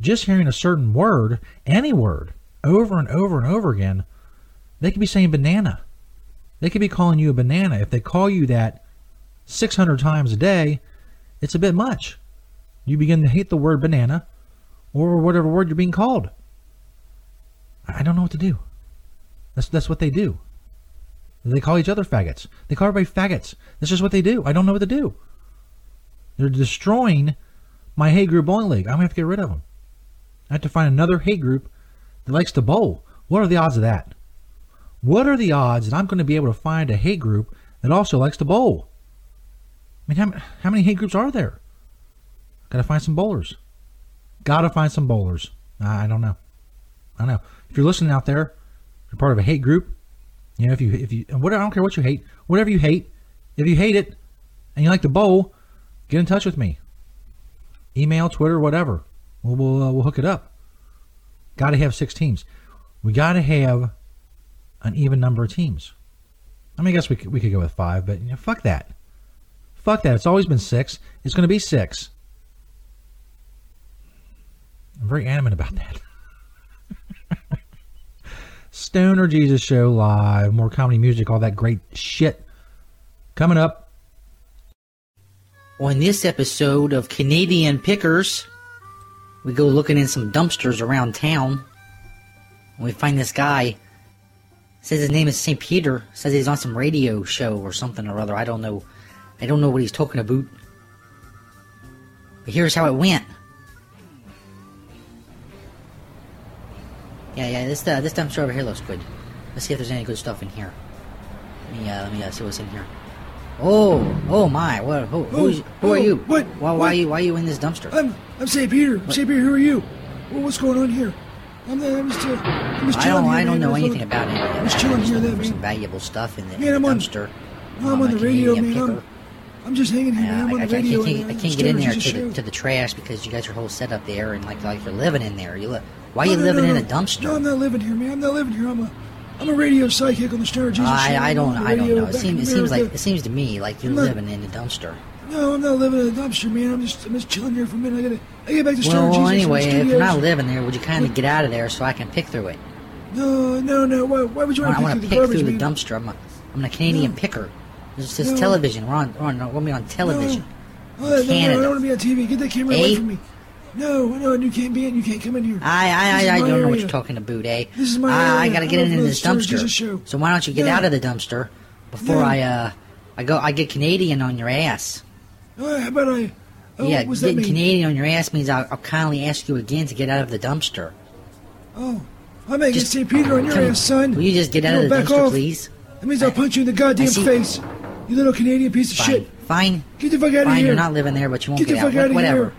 just hearing a certain word, any word, over and over and over again, they could be saying banana. They could be calling you a banana. If they call you that 600 times a day, it's a bit much. You begin to hate the word banana or whatever word you're being called. I don't know what to do. That's that's what they do. They call each other faggots. They call everybody faggots. That's just what they do. I don't know what to do. They're destroying my hate group bowling league. I'm gonna have to get rid of them. I have to find another hate group that likes to bowl. What are the odds of that? What are the odds that I'm going to be able to find a hate group that also likes to bowl? I mean, how, how many hate groups are there? Got to find some bowlers. Got to find some bowlers. I don't know. I don't know. If you're listening out there, you're part of a hate group. You know, if you if you I don't care what you hate, whatever you hate, if you hate it and you like to bowl, get in touch with me. Email, Twitter, whatever. We'll we'll, uh, we'll hook it up. Got to have six teams. We got to have an even number of teams. I mean, I guess we could, we could go with five, but you know, fuck that. Fuck that. It's always been six. It's going to be six. I'm very adamant about that. Stoner Jesus Show live, more comedy music, all that great shit coming up. On this episode of Canadian Pickers, we go looking in some dumpsters around town. And we find this guy. Says his name is St. Peter. Says he's on some radio show or something or other. I don't know. I don't know what he's talking about. But here's how it went. Yeah, yeah. This uh, this dumpster over here looks good. Let's see if there's any good stuff in here. Let me uh, let me uh, see what's in here. Oh, oh my! What? Who? Who are oh, you? what- Why? Why what? are you? Why are you in this dumpster? I'm I'm St. Peter. St. Peter, who are you? Well, what's going on here? I'm, the, I'm just uh, I'm just I don't. I don't know anything about any of that. I'm just chilling here. That there's some valuable stuff in the, Man, in I'm the on- dumpster. I'm on the radio, Canadian man. I'm. I'm just hanging here. man. I'm on I, the I can't, and, I can't get in there to the, to the trash because you got your whole setup there and like like you're living in there. You li- why are No, you no, living no, in a dumpster? No, I'm not living here, man. I'm not living here. I'm a I'm a radio psychic on the Stoner Jesus Show. I, I I'm don't on I don't know. It seems it seems like it seems to me like you're not- living in a dumpster. No, I'm not living in a dumpster, man. I'm just I'm just chilling here for a minute. I gotta I get back to Stoner Well, Jesus. anyway, from the if you're not living there, would you kind of get out of there so I can pick through it? No, no, no. Why, why would you want to pick through pick the through the dumpster. I'm a I'm a Canadian picker. This is No. television. We're on we're on we're on television. Oh, no, no, I don't want to be on TV. Get that camera away Eh? from me. No, no, you can't be in. You can't come in here. I I, I, I don't know what you're talking about, eh? This is my I, I gotta get I'm in, over in the this dumpster. Show. So why don't you get No. out of the dumpster before No. I uh I go I get Canadian on your ass. Oh, how about I? Oh, yeah, getting? Canadian on your ass means I'll, I'll kindly ask you again to get out of the dumpster. Oh, I may get St. Peter on your come- ass, son. will you just get out No, of the back dumpster, off. please? That means I'll punch you in the goddamn face. You little Canadian piece of Fine, shit. fine. Get the fuck out of here. Fine, you're not living there, but you won't Get get, out. Whatever. here.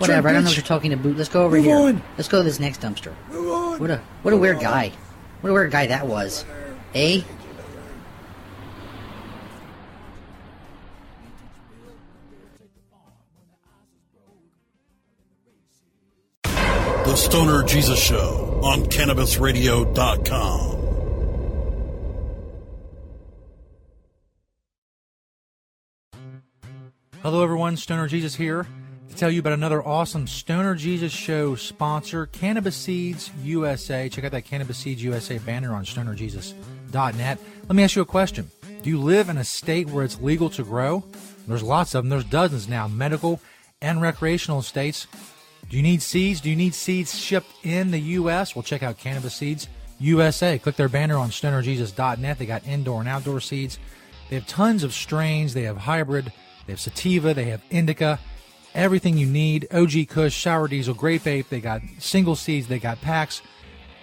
Whatever. I don't know bitch. what you're talking about. Let's go over Move here. on. Let's go to this next dumpster. Move on. What a what a weird guy. What a weird guy that was. Eh? The Stoner Jesus Show on CannabisRadio.com. Hello, everyone. Stoner Jesus here to tell you about another awesome Stoner Jesus Show sponsor, Cannabis Seeds USA. Check out that Cannabis Seeds USA banner on stonerjesus.net. Let me ask you a question. Do you live in a state where it's legal to grow? There's lots of them. There's dozens now, medical and recreational states. Do you need seeds? Do you need seeds shipped in the U.S.? Well, check out Cannabis Seeds USA. Click their banner on stonerjesus.net. They got indoor and outdoor seeds. They have tons of strains. They have hybrid. They have sativa. They have indica. Everything you need. OG Kush, Sour Diesel, Grape Ape. They got single seeds. They got packs.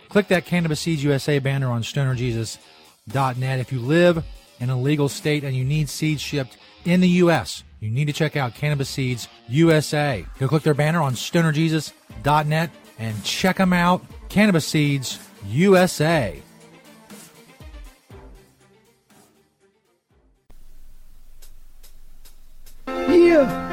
Click that Cannabis Seeds USA banner on stonerjesus.net. If you live in a legal state and you need seeds shipped in the U.S., you need to check out Cannabis Seeds USA. Go click their banner on stonerjesus.net and check them out. Cannabis Seeds USA. Yeah.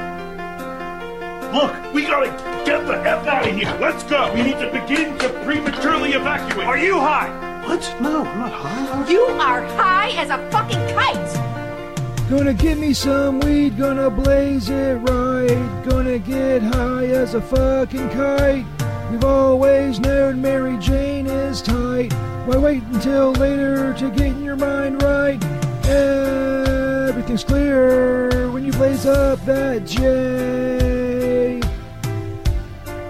Look, we gotta get the F out of here. Let's go. We need to begin to prematurely evacuate. Are you high? What? No, I'm not high. You are high as a fucking kite! Gonna get me some weed, gonna blaze it right. Gonna get high as a fucking kite. We've always known Mary Jane is tight. Why wait until later to get your mind right? Everything's clear when you blaze up that J.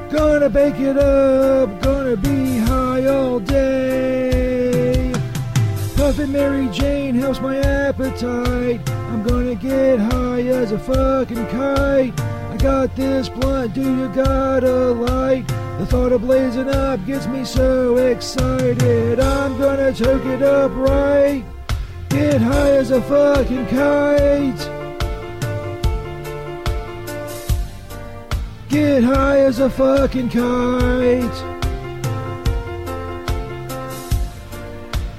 Gonna bake it up, gonna be high all day. Puffin' Mary Jane helps my appetite. I'm gonna get high as a fucking kite. I got this blunt, do you got a light? The thought of blazing up gets me so excited. I'm gonna choke it up right. Get high as a fucking kite. Get high as a fucking kite.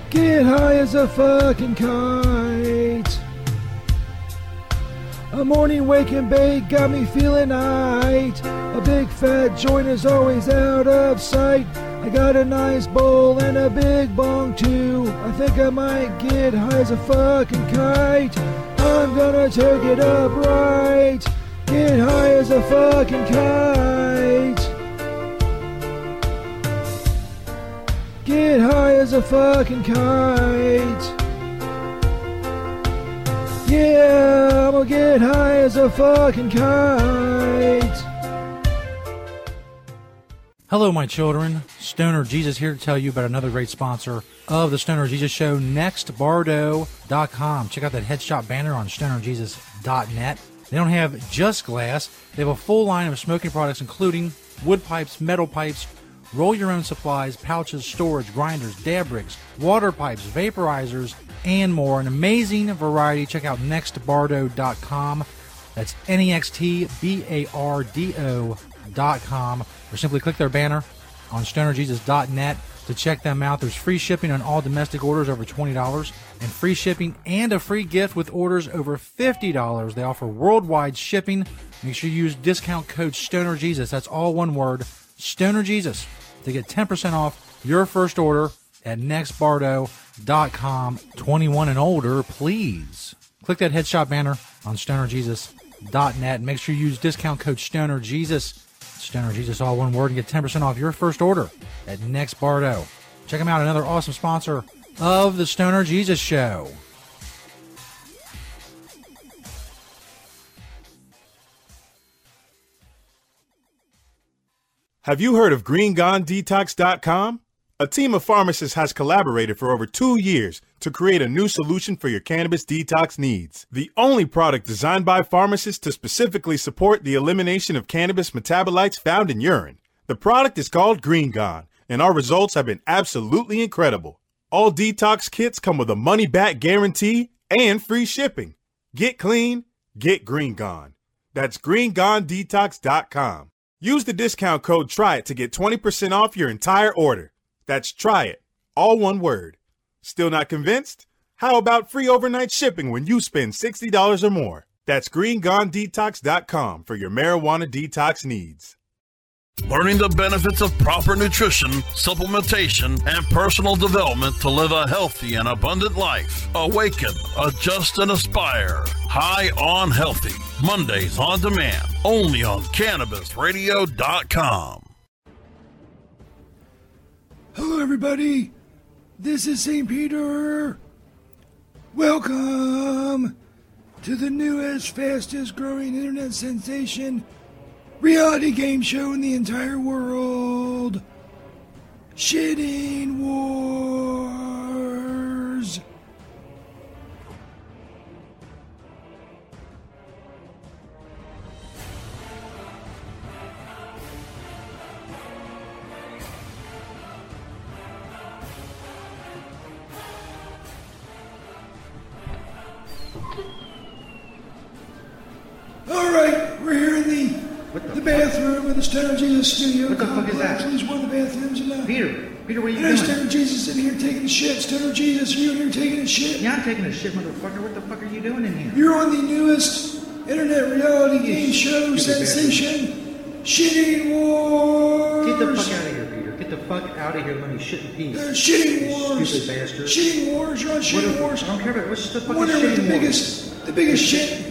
Get high as a fucking kite. A morning wake and bake got me feeling aight. A big fat joint is always out of sight. I got a nice bowl and a big bong too. I think I might get high as a fucking kite. I'm gonna take it up right. Get high as a fucking kite. Get high as a fucking kite. Yeah, I'm gonna get high as a fucking kite. Hello, my children. Stoner Jesus here to tell you about another great sponsor of the Stoner Jesus Show, nextbardo.com. Check out that headshot banner on stonerjesus.net. They don't have just glass, they have a full line of smoking products, including wood pipes, metal pipes, roll your own supplies, pouches, storage, grinders, dab rigs, water pipes, vaporizers, and more. An amazing variety. Check out nextbardo.com. That's N E X T B A R D O.com. Or simply click their banner on stonerjesus.net to check them out. There's free shipping on all domestic orders over $20 and free shipping and a free gift with orders over $50. They offer worldwide shipping. Make sure you use discount code STONERJesus. That's all one word, STONERJesus, to get 10% off your first order at nextbardo.com. 21 and older, please. Click that headshot banner on stonerjesus.net. Make sure you use discount code STONERJesus. stonerjesus all one word, and get 10% off your first order at nextbardo Check them out, another awesome sponsor of the Stoner Jesus Show. Have you heard of GreenGoneDetox.com? A team of pharmacists has collaborated for over two years to create a new solution for your cannabis detox needs. The only product designed by pharmacists to specifically support the elimination of cannabis metabolites found in urine. The product is called Green Gone, and our results have been absolutely incredible. All detox kits come with a money back guarantee and free shipping. Get clean, get Green Gone. That's greengonedetox.com. Use the discount code TRY IT to get 20% off your entire order. That's try it, all one word. Still not convinced? How about free overnight shipping when you spend $60 or more? That's greengonedetox.com for your marijuana detox needs. Learning the benefits of proper nutrition, supplementation, and personal development to live a healthy and abundant life. Awaken, adjust, and aspire. High on Healthy. Mondays on demand. Only on CannabisRadio.com. Hello, everybody. This is St. Peter. Welcome to the newest, fastest growing internet sensation reality game show in the entire world Shitting Wars. All right, we're here in the the, bathroom of the Stoner Jesus studio. What the fuck is that? Actually, one of the bathrooms in the. Peter, Peter, what are you know doing? Stoner Jesus in here taking a shit. Stoner Jesus, are you in here taking a shit? Yeah, I'm taking a shit, motherfucker. What the fuck are you doing in here? You're on the newest internet reality game show sensation, Shitting Wars. Get the fuck out of here, Peter. Get the fuck out of here. Let me shit in peace. Uh, shitting wars. Stupid bastard. Shitting wars. You're on shitting wars. I don't care about what's the fucking wonder what shitting the wars? biggest, the biggest shit.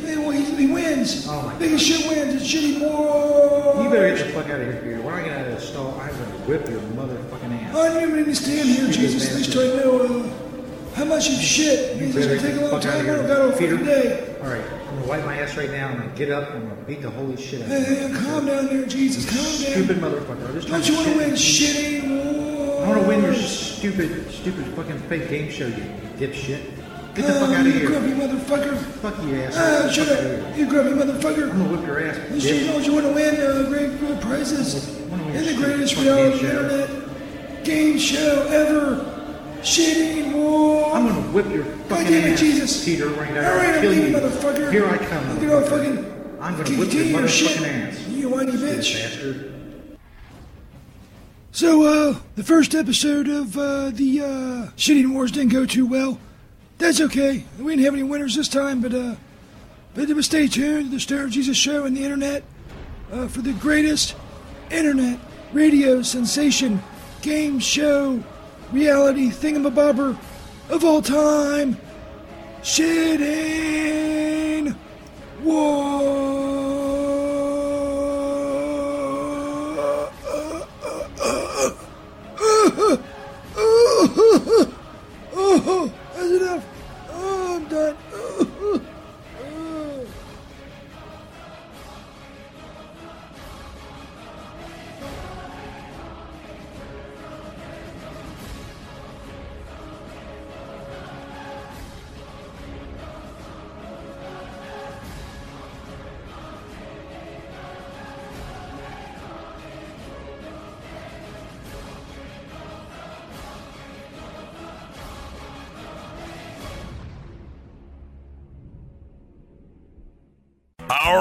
He, wins. Oh my biggest shit wins. It's shitting wars. You better get the fuck out of here, Peter. When I get out of the stall, I'm gonna whip your motherfucking ass. I don't even need to stand here, Jesus. At least I bastard. know uh, how much you've shit. You It's better gonna get take a the long time. of I don't got Peter. fucking day. All right, I'm gonna wipe my ass right now. I'm gonna get up. and I'm gonna beat the holy shit out of you. hey, calm down there, Jesus. Calm down. Stupid motherfucker. I'm just Don't you want to win shitting wars? I want to win your stupid, stupid fucking fake game show, you dipshit. Get the fuck Ah, out of here. you grumpy motherfucker. Fuck you, ass. Ah, shut up. You grumpy motherfucker. I'm gonna whip your ass. You, bitch. don't you want to win uh, great, great prizes? And the greatest reality internet game show ever. Shitting war. I'm gonna whip your fucking God damn it, ass, Jesus. Peter, right now. All right, I'll I'm leaving, you. motherfucker. Here I come. All motherfucker. fucking. I'm gonna whip your motherfucking shit? ass. You whiny bitch. bastard. So, uh, the first episode of uh, the uh, Shitting Wars didn't go too well. That's okay. We didn't have any winners this time, but uh, but stay tuned to the Stoner Jesus Show and the internet uh, for the greatest internet radio sensation game show reality thingamabobber of all time. Shitting War.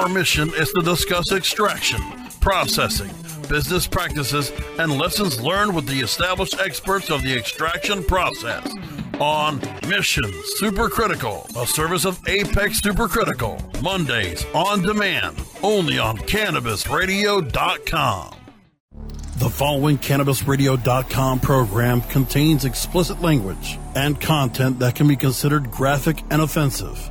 Our mission is to discuss extraction, processing, business practices, and lessons learned with the established experts of the extraction process. On Mission Supercritical, a service of Apex Supercritical, Mondays on demand, only on CannabisRadio.com. The following CannabisRadio.com program contains explicit language and content that can be considered graphic and offensive.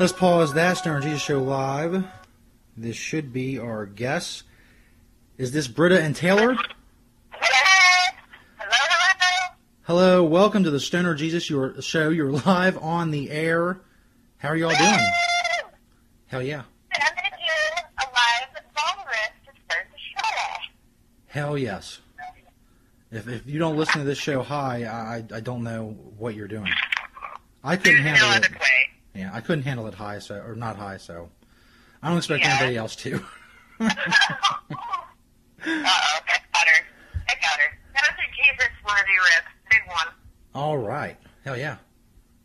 Let's pause that. Stoner Jesus Show live. This should be our guest. Is this Britta and Taylor? Hello, Hello. Hello. welcome to the Stoner Jesus your show. You're live on the air. How are y'all doing? Hell yeah. Hell yes. If, if you don't listen to this show hi, I, I don't know what you're doing. I couldn't handle it. Yeah, I couldn't handle it high, so or not high, so I don't expect anybody else to. Uh oh. that's butter. That was a Jesus-worthy rip, big one. All right. Hell yeah.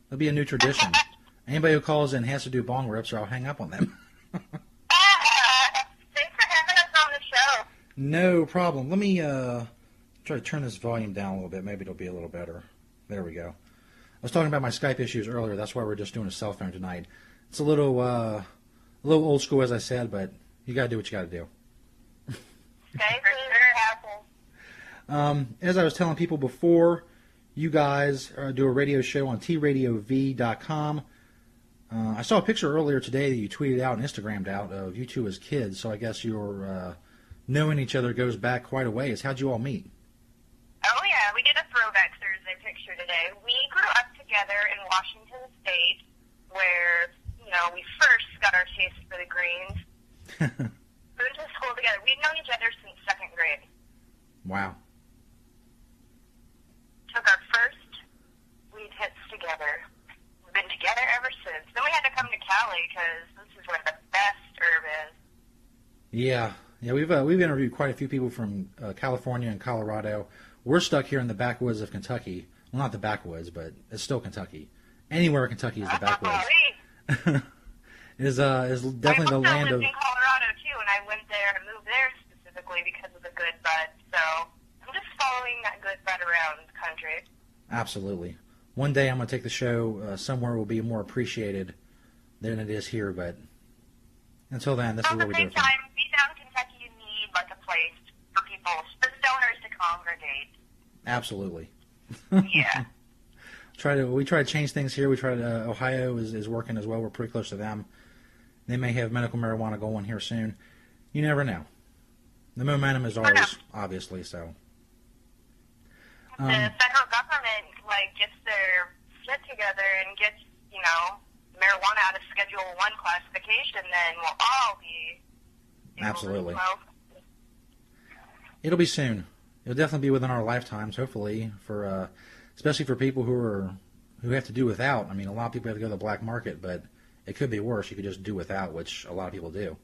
That'll be a new tradition. Anybody who calls in has to do bong rips, or I'll hang up on them. Uh, thanks for having us on the show. No problem. Let me uh, try to turn this volume down a little bit. Maybe it'll be a little better. There we go. I was talking about my Skype issues earlier. That's why we're just doing a cell phone tonight. It's a little, uh, a little old school, as I said, but you got to do what you got to do. Okay, um, as I was telling people before, you guys uh, do a radio show on tradiov.com. Uh, I saw a picture earlier today that you tweeted out and Instagrammed out of you two as kids, so I guess your uh, knowing each other goes back quite a ways. How'd you all meet? Oh yeah, we did a throwback Thursday picture today. We grew up together in Washington State, where you know we first got our taste for the greens. we went to school together. We'd known each other since second grade. Wow. Took our first weed hits together. We've been together ever since. Then we had to come to Cali because this is where the best herb is. Yeah, yeah, we've uh, we've interviewed quite a few people from uh, California and Colorado. We're stuck here in the backwoods of Kentucky. Well, not the backwoods, but it's still Kentucky. Anywhere in Kentucky is the backwoods. is uh is definitely the I land of lived in Colorado too, and I went there and moved there specifically because of the good bud. So I'm just following that good bud around the country. absolutely. One day I'm gonna take the show uh, somewhere will be more appreciated than it is here, but until then, this is At what we do. At the same time, be down Kentucky, you need like a place for people, for stoners to congregate. Absolutely. Yeah. try to we try to change things here. We try to uh, Ohio is, is working as well. We're pretty close to them. They may have medical marijuana going here soon. You never know. The momentum is ours, obviously. So the um, federal government like gets their shit together and gets you know marijuana out of Schedule One classification, then we'll all be absolutely, it'll be soon. It'll definitely be within our lifetimes. Hopefully, for uh, especially for people who are who have to do without. I mean, a lot of people have to go to the black market, but it could be worse. You could just do without, which a lot of people do.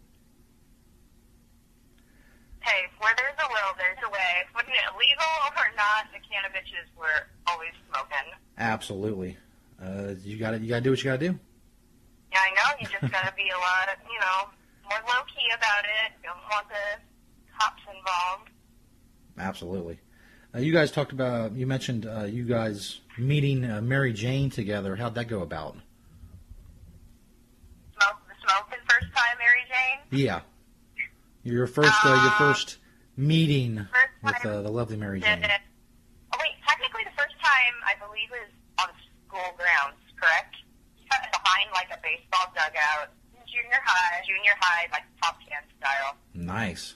Hey, where there's a will, there's a way. Whether it legal or not, the cannabis were always smoking. Absolutely. Uh, you got to You got to do what you got to do. Yeah, I know. You just gotta be a lot, you know, more low key about it. Don't want the cops involved. Absolutely. Uh, you guys talked about. You mentioned uh, you guys meeting uh, Mary Jane together. How'd that go about? Smoke the smoking first time, Mary Jane. Yeah. Your first. Uh, your first meeting with uh, the lovely Mary Jane. Oh wait, technically the first time I believe was on school grounds, correct? Behind like a baseball dugout, junior high, junior high, like pop can style. Nice.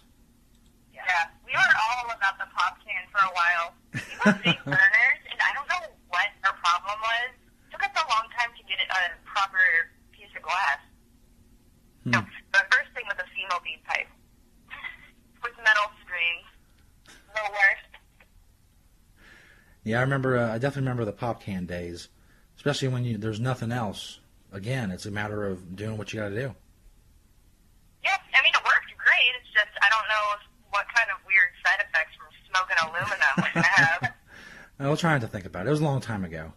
Yeah, we were all about the pop can for a while. We were big burners, and I don't know what our problem was. It took us a long time to get it a proper piece of glass. Hmm. The first thing was a female bead pipe with metal strings. The worst. Yeah, I remember. Uh, I definitely remember the pop can days, especially when you there's nothing else. Again, it's a matter of doing what you got to do. Yeah, I mean it worked great. It's just I don't know if, what kind of weird side effects from smoking aluminum gonna have. I was trying to think about it. It was a long time ago.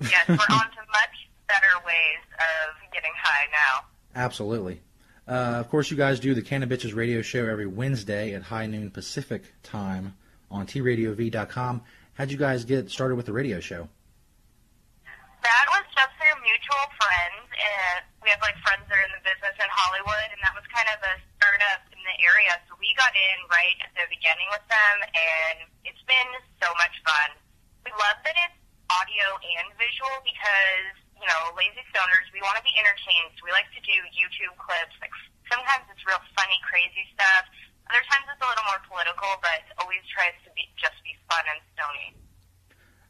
yes, we're on to much better ways of getting high now. Absolutely. Uh, of course, you guys do the Cannabitches radio show every Wednesday at high noon Pacific time on tradiov.com. How'd you guys get started with the radio show? That was just through mutual friends, and we have like friends that are in the business in Hollywood, and that was kind of a startup area. So we got in right at the beginning with them, and it's been so much fun. We love that it's audio and visual because you know, lazy stoners, we want to be entertained. So we like to do YouTube clips. Like sometimes it's real funny, crazy stuff. Other times it's a little more political, but always tries to be just be fun and stony.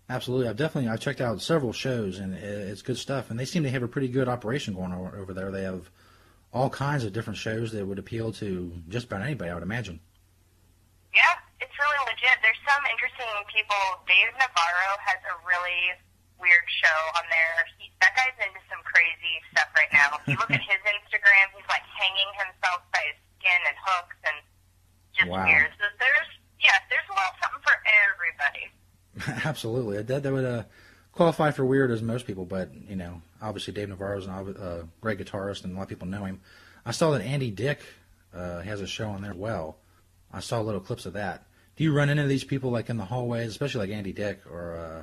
Absolutely. I've definitely I've checked out several shows and it's good stuff. And they seem to have a pretty good operation going on over there. They have all kinds of different shows that would appeal to just about anybody, I would imagine. Yeah, it's really legit. There's some interesting people. Dave Navarro has a really weird show on there. He, that guy's into some crazy stuff right now. If you look at his Instagram, he's like hanging himself by his skin and hooks and just Wow. weird. So there's, yeah, there's a little something for everybody. Absolutely. That that would uh, qualify for weird as most people, but you know, obviously Dave Navarro's a uh, great guitarist, and a lot of people know him. I saw that Andy Dick uh, has a show on there as well. I saw little clips of that. Do you run into these people like in the hallways, especially like Andy Dick, or uh,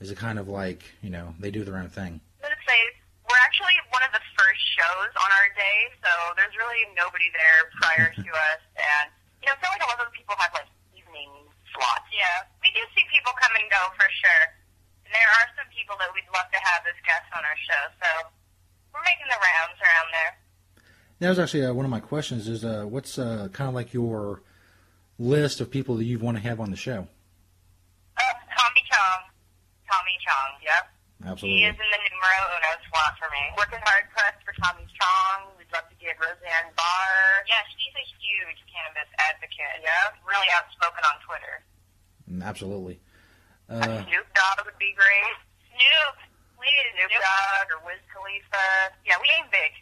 is it kind of like you know they do their own thing? I'm gonna say we're actually one of the first shows on our day, so there's really nobody there prior to us. And you know, I feel like a lot of those people have like evening slots. Yeah, we do see people come and go for there are some people that we'd love to have as guests on our show. So we're making the rounds around there. That was actually uh, one of my questions. Is uh, what's uh, kind of like your list of people that you want to have on the show? Uh, Tommy Chong, Tommy Chong, yep. Absolutely. He is in the numero uno slot for me. Working hard pressed for Tommy Chong. We'd love to get Roseanne Barr. Yeah, she's a huge cannabis advocate. Yeah, really outspoken on Twitter. Mm, absolutely. Uh, Snoop Dogg would be great. Snoop, please. Snoop Dogg or Wiz Khalifa. Yeah, we ain't big.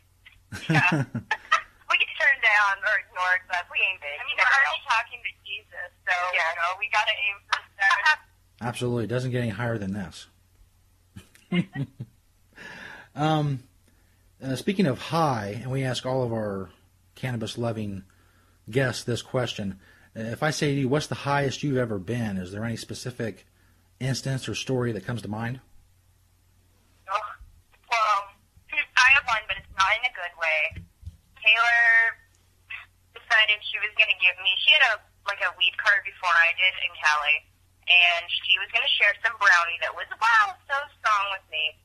Yeah. we get turned down or ignored, but we ain't big. I mean, we're already talking to Jesus, so yeah, you know, we gotta aim for that. absolutely. It doesn't get any higher than this. um, uh, speaking of high, and we ask all of our cannabis-loving guests this question: uh, If I say to you, "What's the highest you've ever been?" Is there any specific instance or story that comes to mind? Well, I have one, but it's not in a good way. Taylor decided she was going to give me. She had a like a weed card before I did in Cali, and she was going to share some brownie that was wow so strong with me.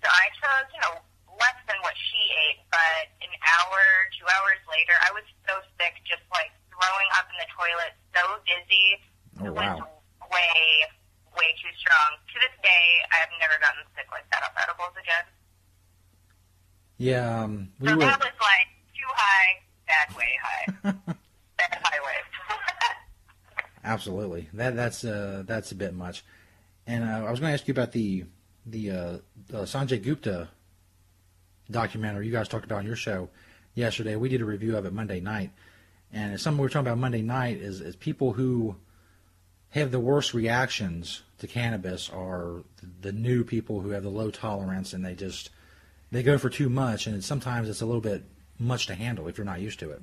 So I took you know less than what she ate, but an hour, two hours later, I was so sick, just like throwing up in the toilet, so dizzy. Oh wow! way, way too strong. To this day, I have never gotten sick like that off edibles again. Yeah, um, we So were. that was like too high, bad way high. bad highway. Absolutely. That that's uh, that's a bit much. And uh, I was going to ask you about the the, uh, the Sanjay Gupta documentary you guys talked about on your show yesterday. We did a review of it Monday night, and it's something we were talking about Monday night is is people who have the worst reactions to cannabis are the new people who have the low tolerance and they just they go for too much and sometimes it's a little bit much to handle if you're not used to it.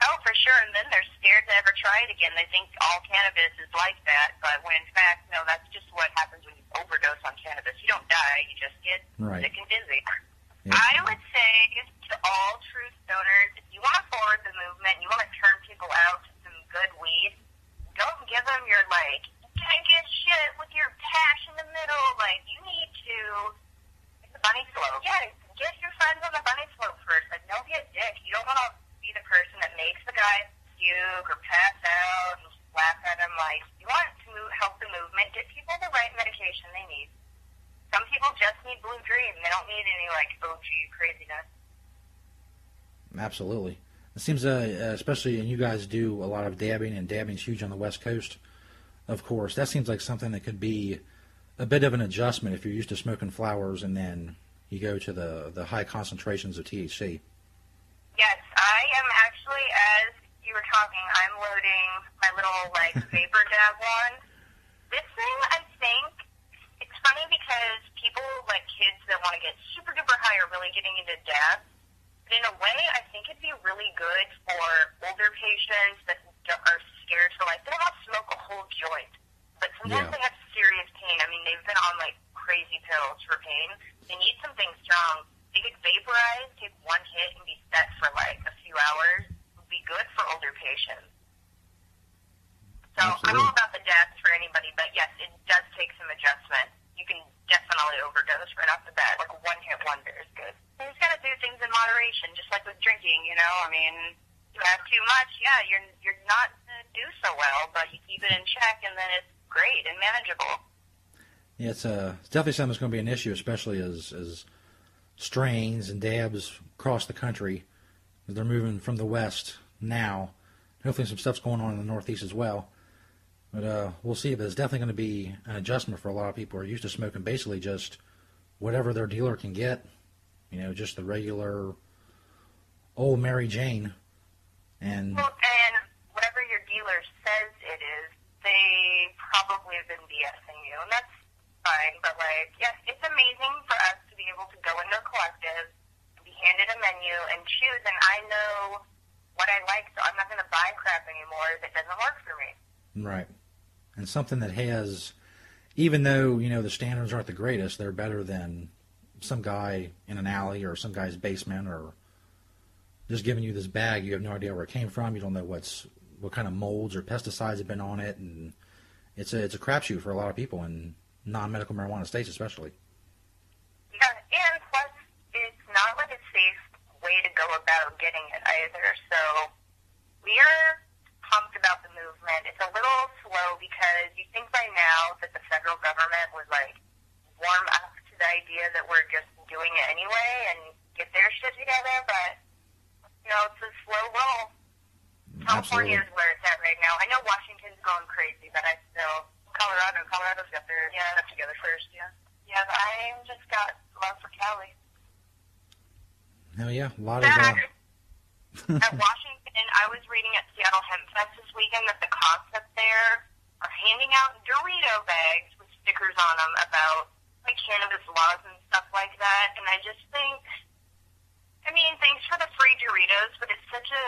Oh, for sure. And then they're scared to ever try it again. They think all cannabis is like that, but when in fact, no, that's just what happens when you overdose on cannabis. You don't die, you just get Right. sick and dizzy. I would say to all true stoners, if you want to forward the movement, you want to turn people out to some good weed, don't give them your, like, can't get shit with your hash in the middle. Like, you need to it's the bunny slope. Yeah, get your friends on the bunny slope first. Like, don't be a dick. You don't want to be the person that makes the guy puke or pass out and just laugh at him. Like, you want to move, help the movement, get people the right medication they need. Some people just need Blue Dream. They don't need any, like, OG craziness. Absolutely. It seems, uh, especially, and you guys do a lot of dabbing, and dabbing's huge on the West Coast, of course. That seems like something that could be a bit of an adjustment if you're used to smoking flowers and then you go to the, the high concentrations of THC. Yes, I am actually, as you were talking, I'm loading my little, like, vapor dab one. This thing, I think, it's funny because people, like kids that want to get super duper high are really getting into dabs. But in a way, I think it'd be really good for older patients that are scared to, like, they don't want to smoke a whole joint. But sometimes Yeah. they have serious pain. I mean, they've been on, like, crazy pills for pain. They need something strong. They could vaporize, take one hit, and be set for, like, a few hours. Would be good for older patients. So I don't know about the deaths for anybody, but yes, it does take some adjustment. You can definitely overdose right off the bat. Like one hit wonder is good. You just gotta do things in moderation, just like with drinking. You know, I mean, have too much, yeah, you're you're not gonna do so well, but you keep it in check, and then it's great and manageable. Yeah, it's, uh, it's definitely something that's going to be an issue, especially as, as strains and dabs across the country. They're moving from the west now. Hopefully, some stuff's going on in the northeast as well. But uh, we'll see. But it's definitely going to be an adjustment for a lot of people who are used to smoking basically just whatever their dealer can get. You know, just the regular old Mary Jane. And Well, and whatever your dealer says it is, they probably have been BSing you, and that's fine. But like, yes, it's amazing for us to be able to go into a collective, be handed a menu, and choose. And I know what I like, so I'm not going to buy crap anymore that doesn't work for me. Right. And something that has, even though, you know, the standards aren't the greatest, they're better than some guy in an alley or some guy's basement or just giving you this bag. You have no idea where it came from. You don't know what's what kind of molds or pesticides have been on it. And it's a, it's a crapshoot for a lot of people in non medical marijuana states, especially. Yeah, and plus, it's not like a safe way to go about getting it either. So we are pumped about the movement. It's a little slow because you think by now that the federal government would like warm up to the idea that we're just doing it anyway and get their shit together, but know, it's a slow roll. California is where it's at right now. I know Washington's going crazy, but I still Colorado. Colorado's got their yeah. stuff together first. Yeah. Yeah, but I just got love for Cali. Oh yeah, a lot of. Uh, at Washington, I was reading at Seattle Hemp Fest this weekend that the cops up there are handing out Dorito bags with stickers on them about like cannabis laws and stuff like that. And I just think, I mean, thanks for the free Doritos, but it's such a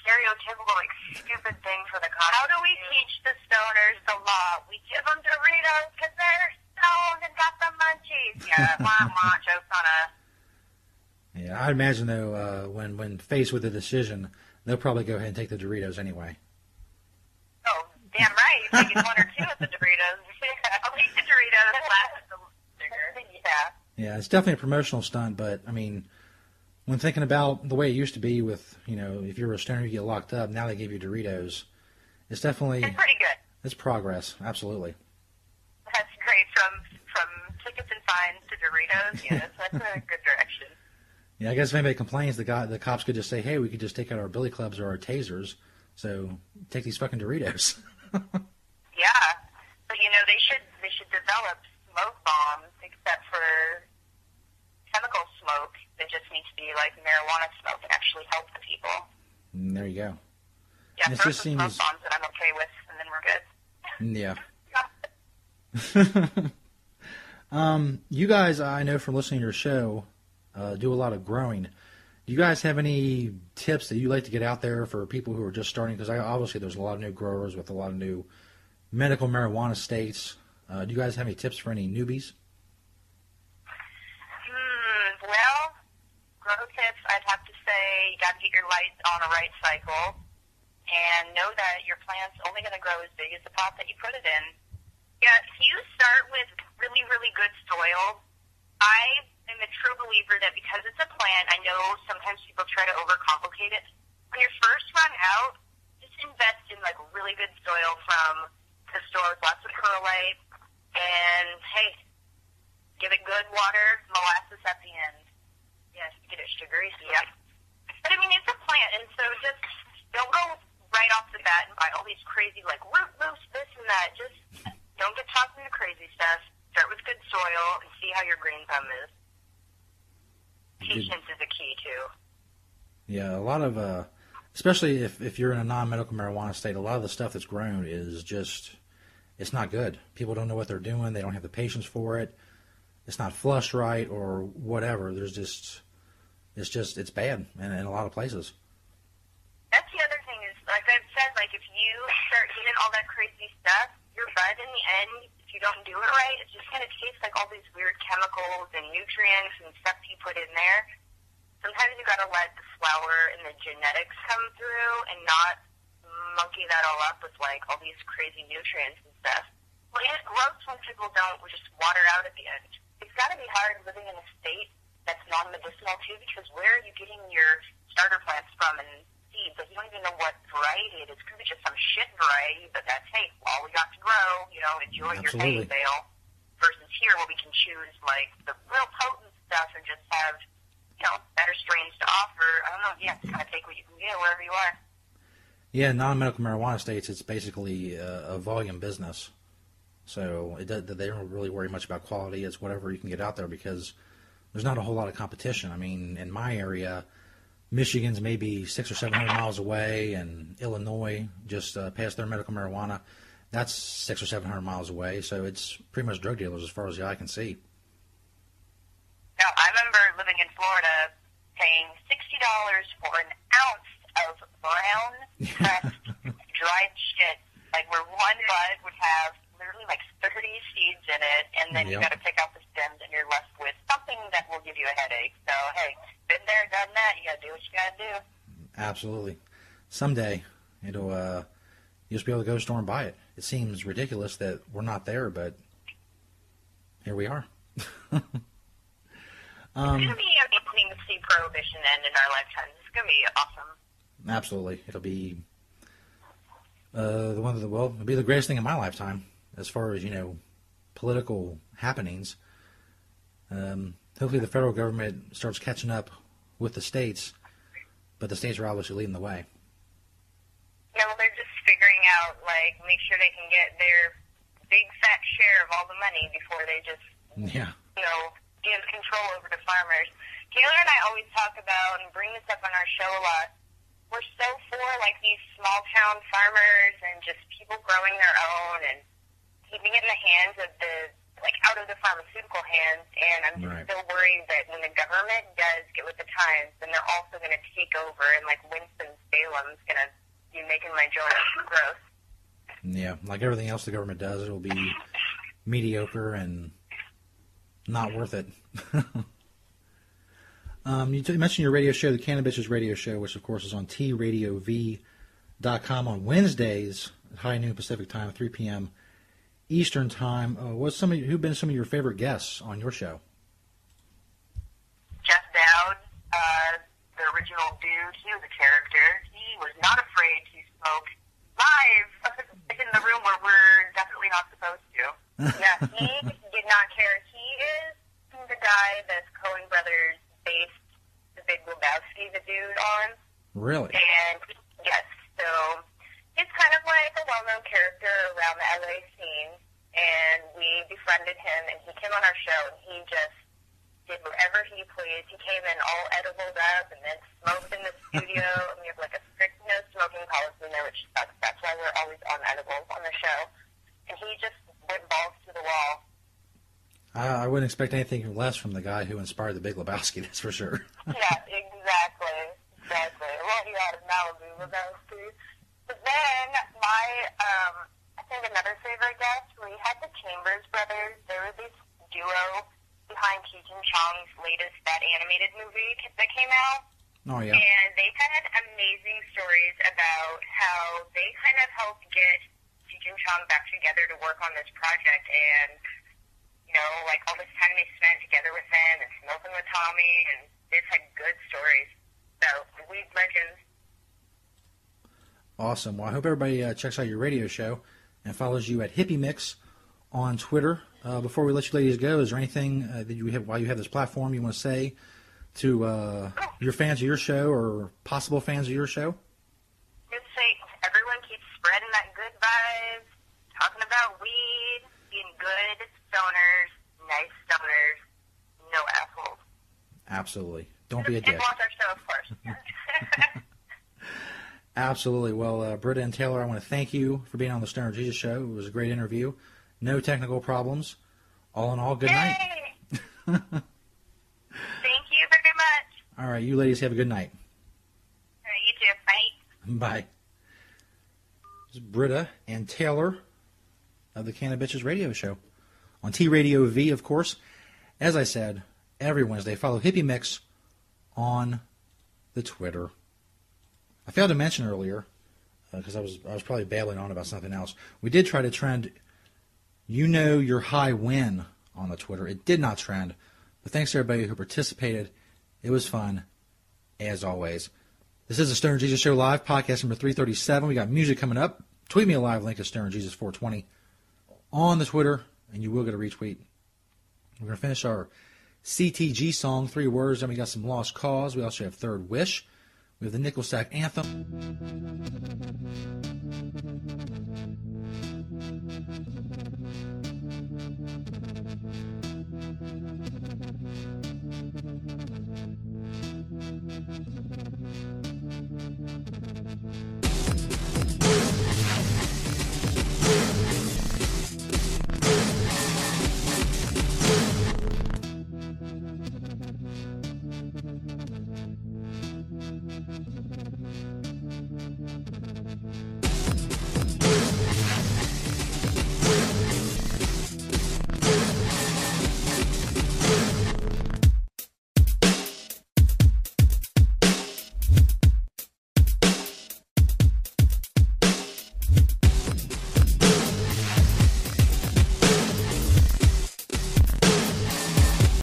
stereotypical, like, stupid thing for the cops. How do we teach the stoners the law? We give them Doritos because they're stoned and got the munchies. Yeah, wah wah, jokes on us. Yeah, I imagine though, uh, when when faced with a decision, they'll probably go ahead and take the Doritos anyway. Oh, damn right. Maybe one or two of the Doritos. I'll take the Doritos. Last the sugar. Yeah. Yeah, it's definitely a promotional stunt, but I mean, when thinking about the way it used to be with, you know, if you were a stoner, you get locked up. Now they give you Doritos. It's definitely it's pretty good. It's progress, absolutely. That's great. From from tickets and fines to Doritos, yes, that's a good direction. Yeah, I guess if anybody complains, the guy, the cops could just say, "Hey, we could just take out our billy clubs or our tasers. So take these fucking Doritos." yeah, but you know they should they should develop smoke bombs, except for chemical smoke that just needs to be like marijuana smoke and actually help the people. And there you go. Yeah, And it throw just seems- smoke bombs that I'm okay with, and then we're good. Yeah. um, you guys, I know from listening to your show, uh, do a lot of growing. Do you guys have any tips that you like to get out there for people who are just starting? Because obviously there's a lot of new growers with a lot of new medical marijuana states. Uh, do you guys have any tips for any newbies? Hmm, well, grow tips, I'd have to say you got to get your lights on a right cycle and know that your plant's only going to grow as big as the pot that you put it in. Yeah, if you start with really, really good soil, I am a true believer that because it's a plant, I know sometimes people try to overcomplicate it. When you first run out, just invest in like really good soil from the store with lots of perlite, and hey, give it good water, molasses at the end. Yes, get it sugary. Yeah. But I mean, it's a plant, and so just don't go right off the bat and buy all these crazy like root boost, this and that. Just don't get tossed into crazy stuff. Start with good soil and see how your green thumb is. Patience is a key too. Yeah, a lot of, uh, especially if, if you're in a non-medical marijuana state, a lot of the stuff that's grown is just, it's not good. People don't know what they're doing. They don't have the patience for it. It's not flushed right or whatever. There's just, it's just, it's bad in, in a lot of places. That's the other thing is, like I've said, like if you start eating all that crazy stuff, your bud in the end, if you don't do it right, it's just gonna taste like all these weird chemicals and nutrients and stuff you put in there. Sometimes you gotta let the flower and the genetics come through and not monkey that all up with like all these crazy nutrients and stuff. Well, it's gross when people don't just water out at the end. It's gotta be hard living in a state that's non-medicinal too, because where are you getting your starter plants from and seeds? Like you don't even know what variety it is. It could be just some shit variety, but that's hey, all we got to grow. You know, enjoy your hay bale. Versus here, where we can choose like the real potent stuff and just have you know better strains to offer. I don't know. Yeah, just kind of take what you can get wherever you are. Yeah, non-medical marijuana states, it's basically a, a volume business. So it they don't really worry much about quality. It's whatever you can get out there because there's not a whole lot of competition. I mean, in my area, Michigan's maybe six or seven hundred miles away, and Illinois just uh, past their medical marijuana, that's six or seven hundred miles away. So it's pretty much drug dealers as far as the eye can see. Now, I remember living in Florida paying sixty dollars for an ounce of brown pressed dried shit, like where one bud would have literally like thirty seeds in it, and then you Yep. got to pick out the stems, and you're left with something that will give you a headache. So hey, been there, done that. You got to do what you got to do. Absolutely. Someday it'll uh, you'll just be able to go to the store and buy it. It seems ridiculous that we're not there, but here we are. it's um, gonna be amazing to see prohibition end in our lifetimes. It's gonna be awesome. Absolutely, it'll be uh, the one of the well, it'll be the greatest thing in my lifetime as far as you know, political happenings. Um, hopefully, the federal government starts catching up with the states, but the states are obviously leading the way. No, they're just figuring out like make sure they can get their big fat share of all the money before they just Yeah. you know give control over to farmers. Taylor and I always talk about and bring this up on our show a lot. We're so for like these small town farmers and just people growing their own and keeping it in the hands of the like out of the pharmaceutical hands. And I'm just Right. so worried that when the government does get with the times, then they're also going to take over and like Winston Salem's going to be making my joints gross. Yeah, like everything else the government does, it'll be mediocre and not worth it. um, you, t- you mentioned your radio show, the Cannabis Radio Show, which of course is on tradiov.com on Wednesdays at high noon Pacific time, 3 p.m. Eastern time. Uh, what's some of you, who've been some of your favorite guests on your show? Jeff Dowd, uh, the original dude, he was a character. He was not afraid to smoke live in the room where we're definitely not supposed to. yeah, he did not care. He is the guy that Coen Brothers based The Big Lebowski, the dude, on. Really? And yes, so he's kind of like a well-known character around the LA scene, and we befriended him, and he came on our show, and he just did whatever he pleased. He came in all edibled up, and then smoked in the studio, and we have like a strict no smoking policy in there, which sucks. That's why we're always on edibles on the show. And he just went balls to the wall. I, I wouldn't expect anything less from the guy who inspired the Big Lebowski, that's for sure. yeah, exactly. Exactly. Well, he out of Malibu, Lebowski. But then my, um, I think another favorite guest, we had the Chambers brothers. They were this duo behind Cheech and Chong's latest, that animated movie that came out. Oh, yeah. And they've had amazing stories about how they kind of helped get Cheech and Chong back together to work on this project and, you know, like all this time they spent together with them and smoking with Tommy and they've had good stories. So, weed legends. Awesome. Well, I hope everybody uh, checks out your radio show and follows you at Hippie Mix on Twitter. Uh, before we let you ladies go, is there anything uh, that you have while you have this platform you want to say to uh, your fans of your show or possible fans of your show? Just say everyone keeps spreading that good vibes, talking about weed, being good stoners, nice stoners, no assholes. Absolutely. Don't be a And dick. watch our show, of course. Absolutely. Well, uh, Britta and Taylor, I want to thank you for being on the Stoner Jesus Show. It was a great interview. No technical problems. All in all, good night. Thank you very much. All right, you ladies have a good night. All right, you too. Bye. Bye. Britta and Taylor of the Cannabitches Radio Show on T Radio V, of course. As I said, every Wednesday, follow Hippie Mix on the Twitter. I failed to mention earlier uh, because I was I was probably babbling on about something else. We did try to trend, you know, your high win on the Twitter. It did not trend, but thanks to everybody who participated. It was fun, as always. This is the Stoner Jesus Show live podcast number 337. We got music coming up. Tweet me a live link to Stoner Jesus 420 on the Twitter, and you will get a retweet. We're to finish our CTG song, three words. Then we got some Lost Cause. We also have Third Wish. We have the Nickel Stack Anthem. Mm-hmm.